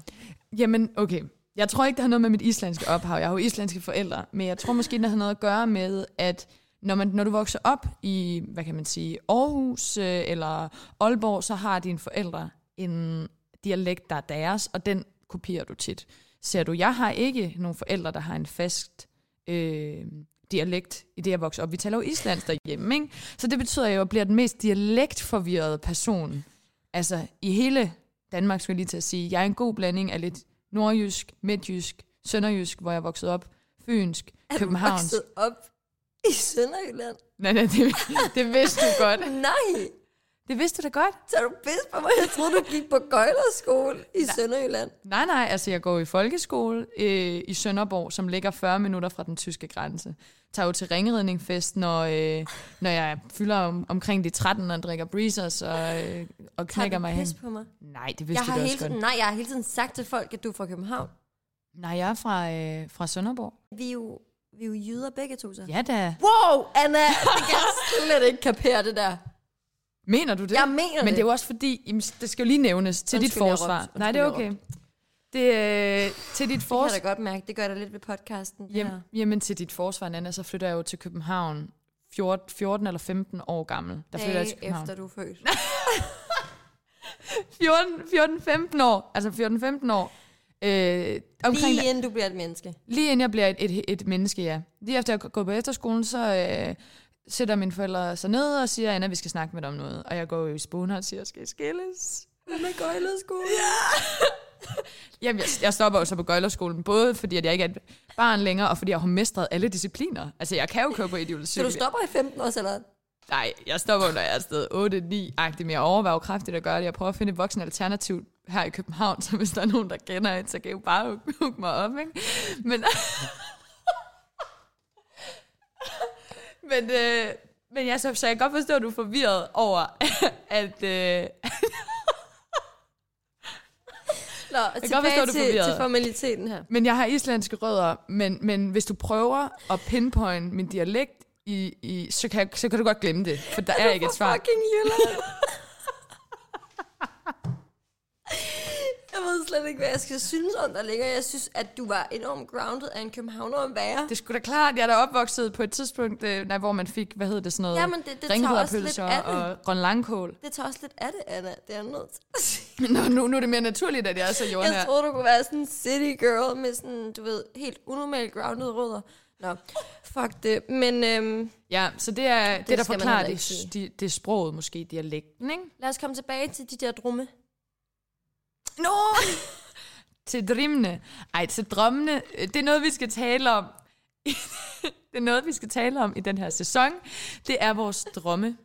Jamen, okay. Jeg tror ikke, det har noget med mit islandske ophav. Jeg har jo islandske forældre, men jeg tror måske, det har noget at gøre med, at når, man, når du vokser op i, hvad kan man sige, Aarhus øh, eller Aalborg, så har dine forældre en dialekt, der er deres, og den kopierer du tit. Ser du, jeg har ikke nogen forældre, der har en fast øh, dialekt i det, jeg vokser op. Vi taler jo islandsk derhjemme, ikke? Så det betyder jo, at jeg bliver den mest dialektforvirrede person. Altså, i hele Danmark, skulle jeg lige til at sige. Jeg er en god blanding af lidt nordjysk, midtjysk, sønderjysk, hvor jeg voksede op, fynsk, Er du københavnsk. vokset op i Sønderjylland? Nej, nej, det, det vidste du godt. Nej, Det vidste du da godt. så er du pisse på mig. Jeg troede, du gik på gøjlerskole i Sønderjylland. Nej, nej, altså jeg går i folkeskole øh, i Sønderborg, som ligger 40 minutter fra den tyske grænse. Tager jo til ringridningfest, når, øh, når jeg fylder om, omkring de 13 og drikker breezers og, øh, og knækker Tager mig du hen. på mig? Nej, det Jeg vidste har du hele også godt. tiden, nej, jeg har hele tiden sagt til folk, at du er fra København. Nej, jeg er fra, øh, fra Sønderborg. Vi er jo, vi er jo jyder begge to, så. Ja da. Wow, Anna, det kan jeg slet ikke kapere det der. Mener du det? Jeg mener Men det. det er jo også fordi, jamen, det skal jo lige nævnes til dit Undskyld, jeg forsvar. Nej, det er okay. Det, øh, til dit Det kan jeg forsvar. da godt mærke. Det gør der lidt ved podcasten. her. jamen til dit forsvar, Nana, så flytter jeg jo til København 14, 14 eller 15 år gammel. Der flytter jeg til København. efter du er født. 14, 14-15 år. Altså 14-15 år. Øh, omkring Lige Lige, inden du bliver et menneske. lige inden jeg bliver et, et, et menneske, ja. Lige efter jeg går på efterskolen, så øh, sætter mine forældre sig ned og siger, Anna, vi skal snakke med dig om noget. Og jeg går jo i spåner og siger, skal I skilles? Med gøjlerskole. Ja! Jamen, jeg, jeg stopper jo så på gøjlerskolen, både fordi at jeg ikke er et barn længere, og fordi jeg har mestret alle discipliner. Altså, jeg kan jo køre på ideologi. Så du stopper i 15 år, eller? Nej, jeg stopper, når jeg er afsted 8-9-agtigt, men jeg overvejer jo kraftigt at gøre det. Jeg prøver at finde et voksen alternativ her i København, så hvis der er nogen, der kender et, så kan I jo bare hook mig op, ikke? Men, men, øh, Men jeg, så, så jeg kan godt forstå, at du er forvirret over, at... Øh, Nå, kan tilbage godt forstå, er til, til formaliteten her. men jeg har islandske rødder, men, men hvis du prøver at pinpoint min dialekt, i, i, så, kan, jeg- så kan du godt glemme det, for der er ikke et svar. Fucking Jylland. jeg ved slet ikke, hvad jeg skal synes om dig længere. Jeg synes, at du var enormt grounded af en københavner at være. Det skulle da klart, jeg er da opvokset på et tidspunkt, øh, nej, hvor man fik, hvad hedder det, sådan noget, Jamen, det- det tager også lidt af det. og grøn langkål. Det tager også lidt af det, Anna. Det er jeg nødt til. Nå, nu, nu er det mere naturligt, at jeg er så Jeg jordnær. troede, du kunne være sådan en city girl med sådan, du ved, helt unormalt grounded rødder. Nå, fuck det. Men øhm, Ja, så det er det, det der forklarer det, det, det sproget, måske dialekten, ikke? lad os komme tilbage til de der drumme. Nå! til drømmene. Ej, til drømmene. øh, Det er noget, vi skal tale om. det er noget, vi skal tale om i den her sæson. Det er vores drømme.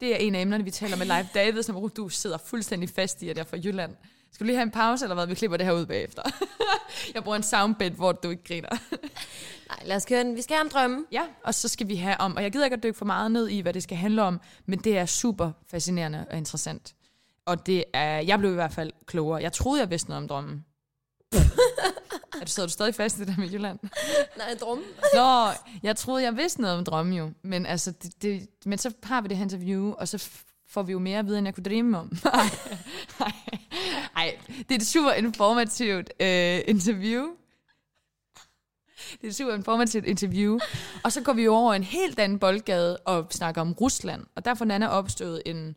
Det er en af emnerne, vi taler med Leif David, som du sidder fuldstændig fast i, at jeg er fra Jylland. Skal du lige have en pause, eller hvad? Vi klipper det her ud bagefter. jeg bruger en soundbed, hvor du ikke griner. Nej, lad os køre den. Vi skal have om drømme. Ja, og så skal vi have om, og jeg gider ikke at dykke for meget ned i, hvad det skal handle om, men det er super fascinerende og interessant. Og det er, jeg blev i hvert fald klogere. Jeg troede, jeg vidste noget om drømmen. er du, sidder du stadig fast i det der med Jylland? Nej, drumme. Nå, jeg troede, jeg vidste noget om drømme jo. Men, altså, det, det, men så har vi det her interview, og så får vi jo mere at vide, end jeg kunne drømme om. Nej, det er et super informativt øh, interview. Det er et super informativt interview. Og så går vi over en helt anden boldgade og snakker om Rusland. Og derfor er opstået en,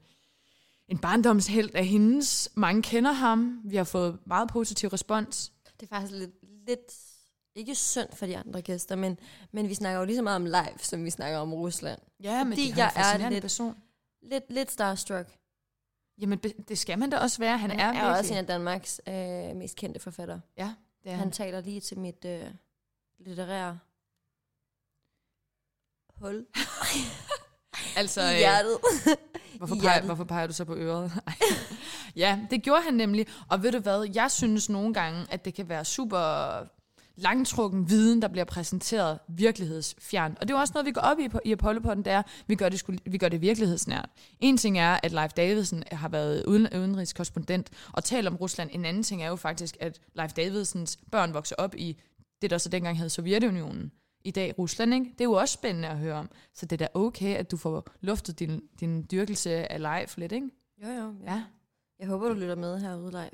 en barndomshelt af hendes. Mange kender ham. Vi har fået meget positiv respons. Det er faktisk lidt, lidt ikke synd for de andre gæster, men, men vi snakker jo lige så meget om live, som vi snakker om Rusland. Ja, men Fordi det er en er lidt, person. lidt, lidt starstruck. Jamen, det skal man da også være. Han, Han er, er, er virkelig. også en af Danmarks øh, mest kendte forfattere. Ja, det er Han han. taler lige til mit øh, litterære hul Altså, i øh, hjertet. hvorfor, peger, hvorfor peger du så på øret? Ja, det gjorde han nemlig. Og ved du hvad, jeg synes nogle gange, at det kan være super langtrukken viden, der bliver præsenteret virkelighedsfjern. Og det er jo også noget, vi går op i på, i Apollo-podden, det er, vi gør det, sku, vi gør det virkelighedsnært. En ting er, at Leif Davidsen har været uden, udenrigskorrespondent og talt om Rusland. En anden ting er jo faktisk, at Leif Davidsens børn vokser op i det, der så dengang hed Sovjetunionen. I dag Rusland, ikke? Det er jo også spændende at høre om. Så det er da okay, at du får luftet din, din dyrkelse af Leif lidt, ikke? Jo, jo. Ja. Ja. Jeg håber, du lytter med herude live.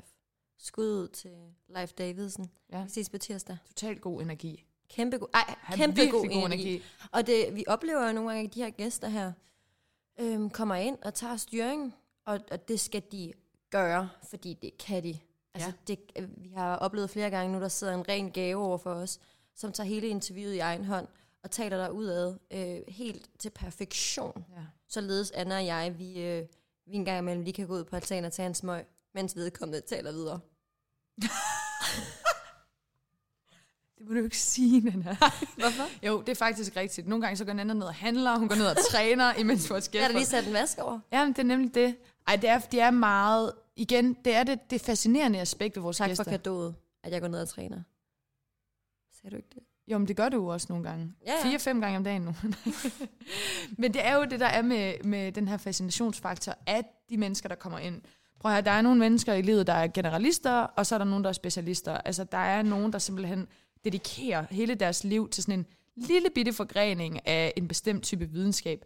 Skud ud til Leif Davidsen. Ja. Vi ses på tirsdag. Totalt god energi. Kæmpe god, ej, Han kæmpe god, god energi. energi. Og det, vi oplever jo nogle gange, at de her gæster her øhm, kommer ind og tager styringen, og, og det skal de gøre, fordi det kan de. Altså, Ja. det, øh, vi har oplevet flere gange nu, der sidder en ren gave over for os, som tager hele interviewet i egen hånd, og taler der ud af øh, helt til perfektion. Ja. Således Anna og jeg, vi, øh, vi en gang imellem lige kan gå ud på altanen og tage en smøg, mens vedkommende taler videre. Det må du ikke sige, Nana. Hvorfor? jo, det er faktisk rigtigt. Nogle gange så går Nana ned og handler, hun går ned og træner, imens vores Jeg har gæster... lige sat en vask over. Jamen, det er nemlig det. Ej, det er, de er meget... Igen, det er det, det fascinerende aspekt ved vores Tak gæster. for kadeauet, at jeg går ned og træner. Sagde du ikke det? Jo, men det gør du jo også nogle gange. Ja, ja. Fire-fem gange om dagen nu. men det er jo det, der er med, med den her fascinationsfaktor, at de mennesker, der kommer ind... Prøv at høre, der er nogle mennesker i livet, der er generalister, og så er der nogen, der er specialister. Altså, der er nogen, der simpelthen dedikerer hele deres liv til sådan en lille bitte forgrening af en bestemt type videnskab.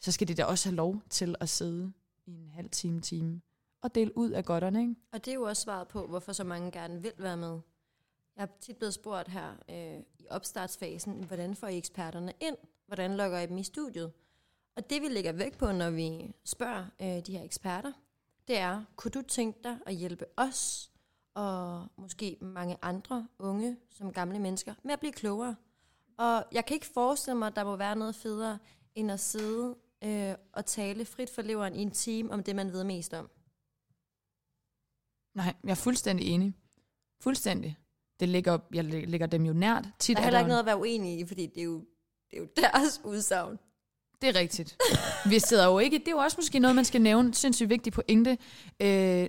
Så skal de da også have lov til at sidde i en halv time, time og dele ud af godterne, ikke? Og det er jo også svaret på, hvorfor så mange gerne vil være med. Jeg er tit blevet spurgt her øh, i opstartsfasen, hvordan får I eksperterne ind? Hvordan lukker I dem i studiet? Og det vi lægger vægt på, når vi spørger øh, de her eksperter, det er, kunne du tænke dig at hjælpe os og måske mange andre unge som gamle mennesker med at blive klogere? Og jeg kan ikke forestille mig, at der må være noget federe, end at sidde øh, og tale frit for leveren i en time om det, man ved mest om. Nej, jeg er fuldstændig enig. Fuldstændig. Det ligger, jeg ligger dem jo nært. Tit Der er er heller ikke noget at være uenig i, fordi det er jo, det er jo deres udsagn. Det er rigtigt. Vi sidder jo ikke... Det er jo også måske noget, man skal nævne. Sindssygt vigtig pointe. Øh,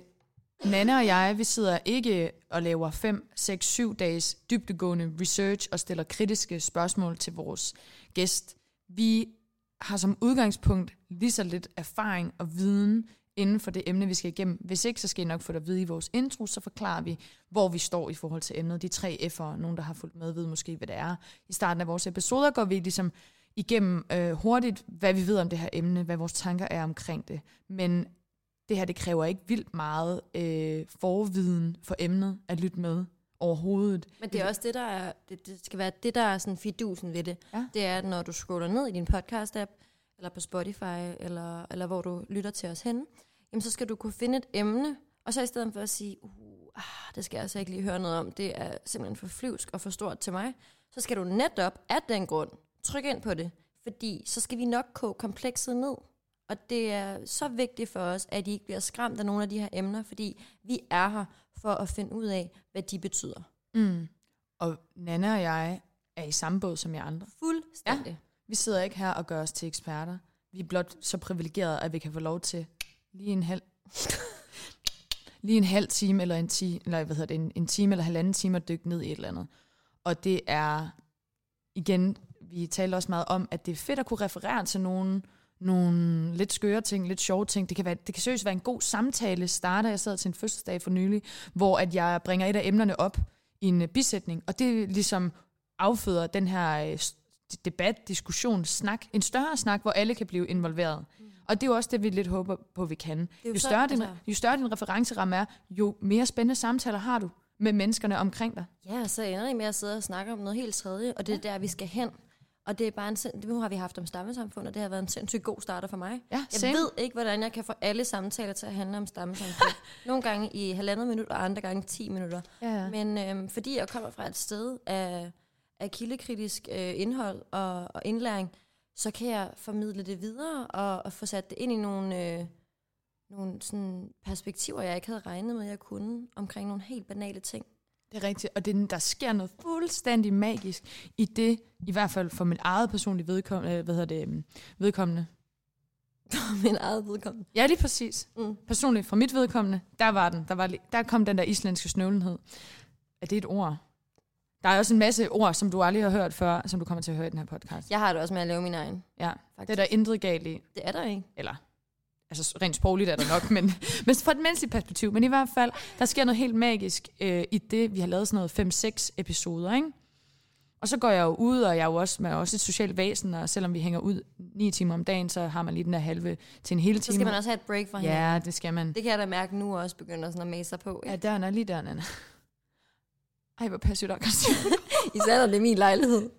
Nana og jeg, vi sidder ikke og laver 5, 6, 7 dages dybdegående research og stiller kritiske spørgsmål til vores gæst. Vi har som udgangspunkt lige så lidt erfaring og viden inden for det emne, vi skal igennem. Hvis ikke, så skal I nok få det at vide i vores intro, så forklarer vi, hvor vi står i forhold til emnet. De tre F'er, nogen der har fulgt med, ved måske, hvad det er. I starten af vores episoder går vi ligesom igennem øh, hurtigt, hvad vi ved om det her emne, hvad vores tanker er omkring det. Men det her, det kræver ikke vildt meget øh, forviden for emnet at lytte med overhovedet. Men det er også det, der er, det, det skal være det, der er sådan fidusen ved det. Ja. Det er, at når du scroller ned i din podcast-app, eller på Spotify, eller, eller hvor du lytter til os hen, jamen så skal du kunne finde et emne, og så i stedet for at sige, uh, ah, det skal jeg altså ikke lige høre noget om, det er simpelthen for flyvsk og for stort til mig, så skal du netop af den grund trykke ind på det, fordi så skal vi nok koge komplekset ned. Og det er så vigtigt for os, at I ikke bliver skræmt af nogle af de her emner, fordi vi er her for at finde ud af, hvad de betyder. Mm. Og Nana og jeg er i samme båd som jer andre. Fuldstændig. Ja. Vi sidder ikke her og gør os til eksperter. Vi er blot så privilegerede, at vi kan få lov til lige en halv, lige en halv time, eller en, ti, eller hvad hedder det, en, en time eller halvanden time at dykke ned i et eller andet. Og det er, igen, vi taler også meget om, at det er fedt at kunne referere til nogle, nogle lidt skøre ting, lidt sjove ting. Det kan, være, det kan seriøst være en god samtale starter. Jeg sad til en fødselsdag for nylig, hvor at jeg bringer et af emnerne op i en bisætning, og det ligesom afføder den her øh, debat, diskussion, snak, en større snak, hvor alle kan blive involveret. Mm. Og det er jo også det, vi lidt håber på, vi kan. Jo, større så, din, altså... jo større din referenceramme er, jo mere spændende samtaler har du med menneskerne omkring dig. Ja, så ender I med at sidde og snakke om noget helt tredje, og det er der, vi skal hen. Og det er bare en, det nu har vi haft om stammesamfund, og det har været en sindssygt god starter for mig. Ja, jeg ved ikke, hvordan jeg kan få alle samtaler til at handle om stammesamfund. Nogle gange i halvandet minut, og andre gange 10 minutter. Ja. Men øhm, fordi jeg kommer fra et sted af, af kildekritisk øh, indhold og, og indlæring, så kan jeg formidle det videre og, og få sat det ind i nogle, øh, nogle sådan perspektiver, jeg ikke havde regnet med, jeg kunne, omkring nogle helt banale ting. Det er rigtigt, og det, der sker noget fuldstændig magisk i det, i hvert fald for mit eget personlige vedkommende, hvad hedder det, vedkommende. min eget vedkommende? Ja, lige præcis. Mm. Personligt fra mit vedkommende, der var den, der, var, der kom den der islandske snøvlenhed. Er det et ord? Der er også en masse ord, som du aldrig har hørt før, som du kommer til at høre i den her podcast. Jeg har det også med at lave min egen. Ja, faktisk. det er der intet galt i. Det er der ikke. Eller, altså rent sprogligt er der nok, men, men fra et menneskeligt perspektiv. Men i hvert fald, der sker noget helt magisk øh, i det, vi har lavet sådan noget 5-6 episoder, ikke? Og så går jeg jo ud, og jeg er jo også, man er også et socialt væsen, og selvom vi hænger ud ni timer om dagen, så har man lige den der halve til en hel time. Så skal man også have et break for hinanden. Ja, det skal man. Det kan jeg da mærke nu også begynder sådan at mase sig på. Ja, ja der er lige der, Nana. Ej, hvor passivt aggressivt. Især når det er min lejlighed.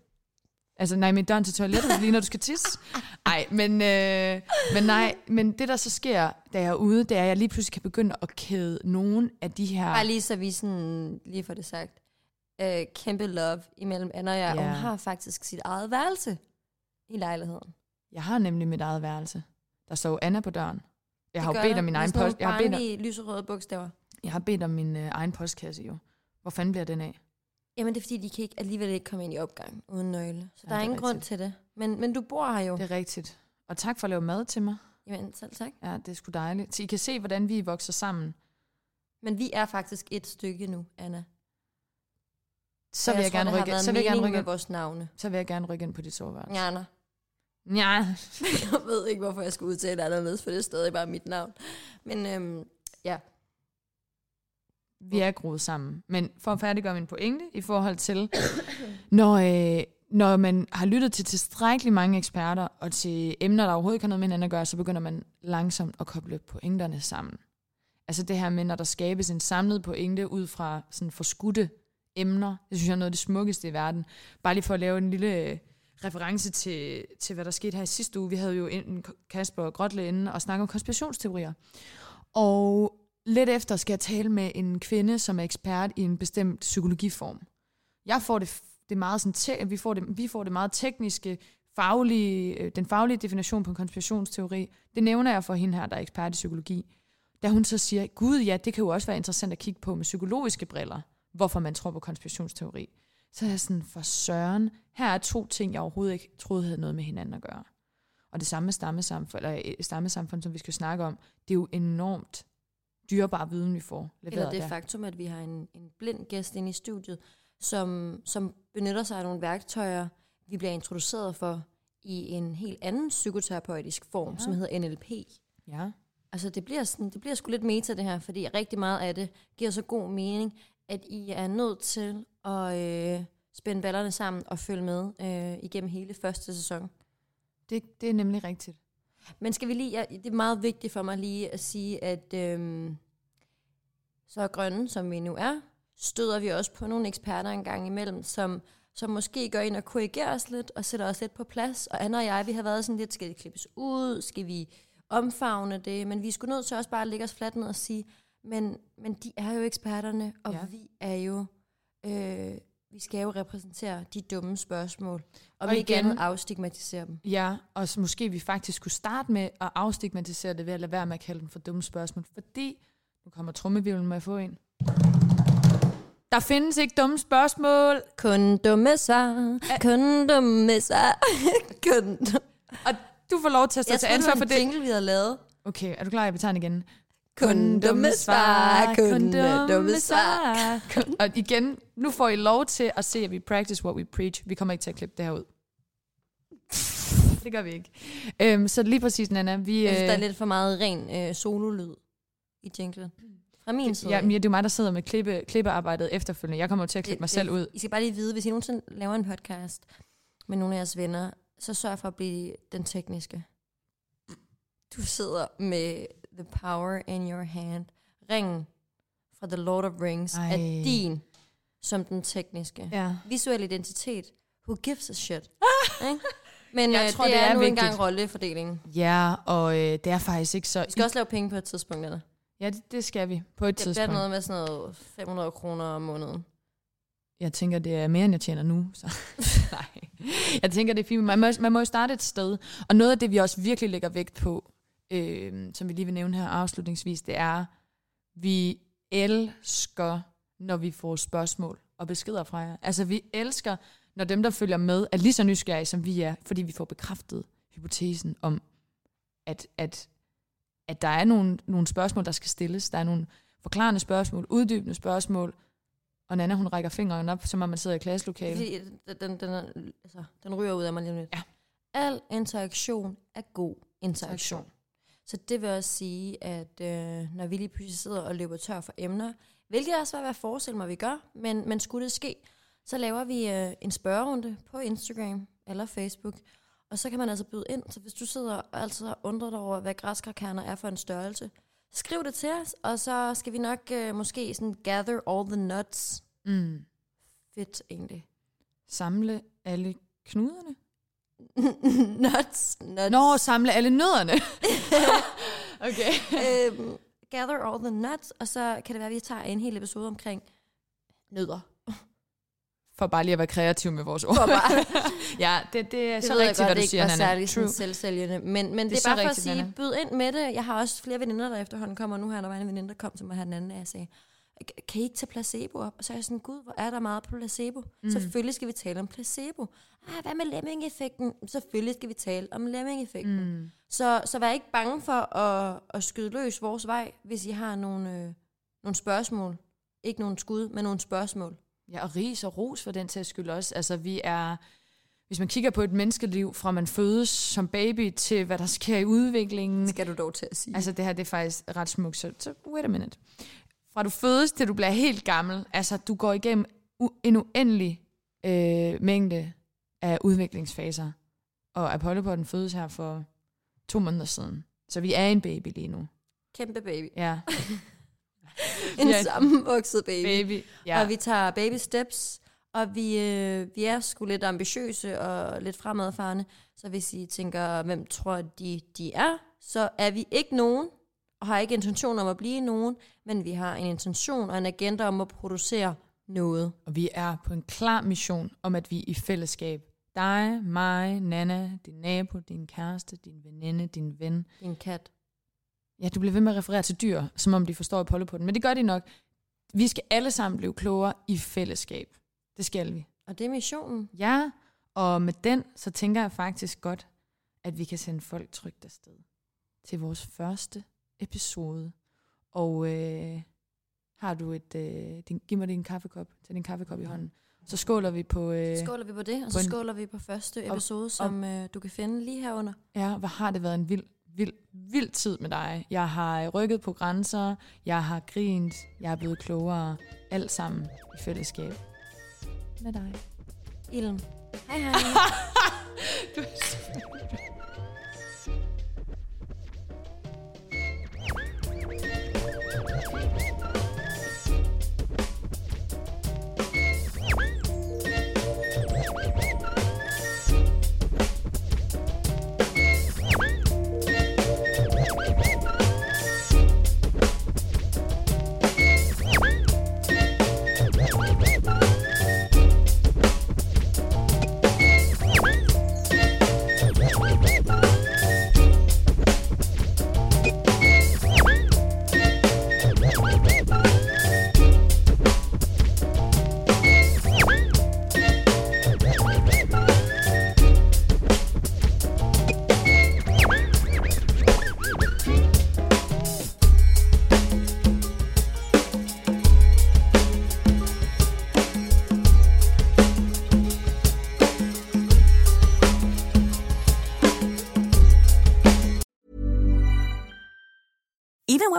Altså, nej, med døren til toilettet, lige når du skal tisse. Nej, men, øh, men nej, men det der så sker, da jeg er ude, det er, at jeg lige pludselig kan begynde at kæde nogen af de her... Bare lige så vi sådan, lige for det sagt, øh, kæmpe love imellem Anna og jeg. Ja. Og hun har faktisk sit eget værelse i lejligheden. Jeg har nemlig mit eget værelse. Der står Anna på døren. Jeg har jo bedt om min egen post. Jeg har bedt om, lyserøde bogstaver. Jeg har bedt om min øh, egen postkasse jo. Hvor fanden bliver den af? Jamen det er fordi, de kan ikke, alligevel ikke komme ind i opgang uden nøgle. Så ja, der er, er ingen rigtigt. grund til det. Men, men du bor her jo. Det er rigtigt. Og tak for at lave mad til mig. Jamen selv tak. Ja, det er sgu dejligt. Så I kan se, hvordan vi vokser sammen. Men vi er faktisk et stykke nu, Anna. Så vil jeg, jeg gerne rykke, så vil jeg gerne rykke ind, vores navne. Så vil jeg gerne rykke ind på dit soveværelse. Ja, Anna. Ja. jeg ved ikke, hvorfor jeg skulle udtale anderledes, for det er stadig bare mit navn. Men øhm, ja, vi er groet sammen. Men for at færdiggøre min pointe i forhold til, når, øh, når man har lyttet til tilstrækkeligt mange eksperter, og til emner, der overhovedet ikke har noget med hinanden at gøre, så begynder man langsomt at koble pointerne sammen. Altså det her med, når der skabes en samlet pointe ud fra sådan forskudte emner, det synes jeg er noget af det smukkeste i verden. Bare lige for at lave en lille øh, reference til, til hvad der skete her i sidste uge. Vi havde jo en Kasper og Grotle inde og snakke om konspirationsteorier. Og lidt efter skal jeg tale med en kvinde, som er ekspert i en bestemt psykologiform. Jeg får det, det er meget sådan, te, vi, får det, vi får det meget tekniske, faglige, øh, den faglige definition på en konspirationsteori. Det nævner jeg for hende her, der er ekspert i psykologi. Da hun så siger, gud ja, det kan jo også være interessant at kigge på med psykologiske briller, hvorfor man tror på konspirationsteori. Så er jeg sådan, for søren, her er to ting, jeg overhovedet ikke troede havde noget med hinanden at gøre. Og det samme med stammesamfund, eller øh, stammesamfund, som vi skal snakke om, det er jo enormt dyrebar viden, vi får leveret Eller det der. faktum, at vi har en, en blind gæst inde i studiet, som, som benytter sig af nogle værktøjer, vi bliver introduceret for i en helt anden psykoterapeutisk form, ja. som hedder NLP. Ja. Altså det bliver, sådan, det bliver sgu lidt meta det her, fordi rigtig meget af det giver så god mening, at I er nødt til at øh, spænde ballerne sammen og følge med øh, igennem hele første sæson. Det, det er nemlig rigtigt. Men skal vi lige, det er meget vigtigt for mig lige at sige, at øh, så grønne, som vi nu er, støder vi også på nogle eksperter en gang imellem, som, som måske går ind og korrigerer os lidt, og sætter os lidt på plads. Og Anna og jeg, vi har været sådan lidt, skal det klippes ud? Skal vi omfavne det? Men vi skulle nødt til også bare at lægge os fladt ned og sige, men, men de er jo eksperterne, og ja. vi er jo... Øh, vi skal jo repræsentere de dumme spørgsmål, og, Og vi igen igen- afstigmatisere dem. Ja, og så måske vi faktisk skulle starte med at afstigmatisere det ved at lade være med at kalde dem for dumme spørgsmål. Fordi, nu kommer trummevivlen med at få en. Der findes ikke dumme spørgsmål. Kun dumme svar, kun dumme svar, kun dumme. Og du får lov til at stå Jeg til ansvar var for det. jingle, vi havde lavet. Okay, er du klar? Jeg vil tage den igen. Kun dumme svar, kun dumme svar. Og igen, nu får I lov til at se, at vi practice what we preach. Vi kommer ikke til at klippe det her ud. Det gør vi ikke. Øhm, så lige præcis, Nana, vi... Jeg synes, der er øh, lidt for meget ren øh, sololyd i jinglen. Fra min side. Ja, Mia, det er jo mig, der sidder med klippe, klippearbejdet efterfølgende. Jeg kommer jo til at klippe mig selv ud. I skal bare lige vide, hvis I nogensinde laver en podcast med nogle af jeres venner, så sørg for at blive den tekniske. Du sidder med the power in your hand. Ringen fra The Lord of Rings Ej. Er din som den tekniske. Ja. Visuel identitet. Who gives a shit? Ikke? Men Jeg øh, tror, det, det er, er nu vigtigt. engang rollefordelingen. Ja, og øh, det er faktisk ikke så... Vi skal også lave penge på et tidspunkt, eller? Ja, det, det skal vi på et Det bliver tidspunkt. noget med sådan noget 500 kroner om måneden. Jeg tænker, det er mere, end jeg tjener nu. Så. Nej. Jeg tænker, det er fint. Man må, man må jo starte et sted. Og noget af det, vi også virkelig lægger vægt på, øh, som vi lige vil nævne her afslutningsvis, det er, vi elsker, når vi får spørgsmål og beskeder fra jer. Altså, vi elsker, når dem, der følger med, er lige så nysgerrige, som vi er, fordi vi får bekræftet hypotesen om, at, at, at der er nogle, nogle spørgsmål, der skal stilles. Der er nogle forklarende spørgsmål, uddybende spørgsmål, og Nana, hun rækker fingeren op, som om man sidder i klasselokalet. Fordi den, den, er, altså, den ryger ud af mig lige nu. Ja. Al interaktion er god interaktion. Så det vil også sige, at øh, når vi lige pludselig sidder og løber tør for emner, hvilket også var, hvad jeg forestiller mig, vi gør, men, men skulle det ske, så laver vi øh, en spørgerunde på Instagram eller Facebook, og så kan man altså byde ind. Så hvis du sidder og altså undrer dig over, hvad græskarkerner er for en størrelse, skriv det til os, og så skal vi nok øh, måske sådan gather all the nuts. Mm. Fedt egentlig. Samle alle knuderne? nuts, nuts. Nå, samle alle nødderne. okay. øhm, gather all the nuts, og så kan det være, at vi tager en hel episode omkring nødder. For bare lige at være kreativ med vores ord. For bare, ja, det, det er det så rigtigt, godt, hvad du det siger, ikke Nana. særlig sådan True. selvsælgende, men, men det, Det er er bare for at rigtigt, sige, Nana. byd ind med det. Jeg har også flere veninder, der efterhånden kommer nu her. Der var en veninde, der kom til mig her den anden, og jeg sagde, kan I ikke tage placebo op? Og så er jeg sådan, gud, hvor er der meget placebo? Mm. Selvfølgelig skal vi tale om placebo. Ah, hvad med lemming-effekten? Selvfølgelig skal vi tale om lemming-effekten. Mm. Så, så vær ikke bange for at, at skyde løs vores vej, hvis I har nogle, øh, nogle spørgsmål. Ikke nogle skud, men nogle spørgsmål. Ja, og ris og ros for den sags skyld også. Altså, vi er... Hvis man kigger på et menneskeliv, fra man fødes som baby, til hvad der sker i udviklingen, Skal du dog til at sige. Altså det her, det er faktisk ret smukt, så, så wait a minute. Fra du fødes til du bliver helt gammel, altså du går igennem en uendelig øh, mængde af udviklingsfaser. Og Apollo fødes her for to måneder siden. Så vi er en baby lige nu. Kæmpe baby. Ja, En Ja. sammenvokset baby. baby. Ja. Og vi tager baby steps, og vi, øh, vi er sgu lidt ambitiøse og lidt fremadfarende. Så hvis I tænker, hvem tror de, de er, så er vi ikke nogen, og har ikke intention om at blive nogen, men vi har en intention og en agenda om at producere noget. Og vi er på en klar mission om, at vi i fællesskab, dig, mig, Nana, din nabo, din kæreste, din veninde, din ven, En kat. Ja, du bliver ved med at referere til dyr, som om de forstår Apollo på den. Men det gør de nok. Vi skal alle sammen blive klogere i fællesskab. Det skal vi. Og det er missionen. Ja, og med den, så tænker jeg faktisk godt, at vi kan sende folk trygt afsted til vores første episode. Og øh, har du et... Øh, din, giv mig din kaffekop. Tag din kaffekop i hånden. Så skåler vi på... Øh, Skåler vi på det, og på så en- skåler vi på første episode, som øh, du kan finde lige herunder. Ja, hvor har det været en vild, vild, vild tid med dig. Jeg har øh, rykket på grænser, jeg har grint, jeg er blevet klogere. Alt sammen i fællesskab. Med dig. Ilm. Hej hej. Du er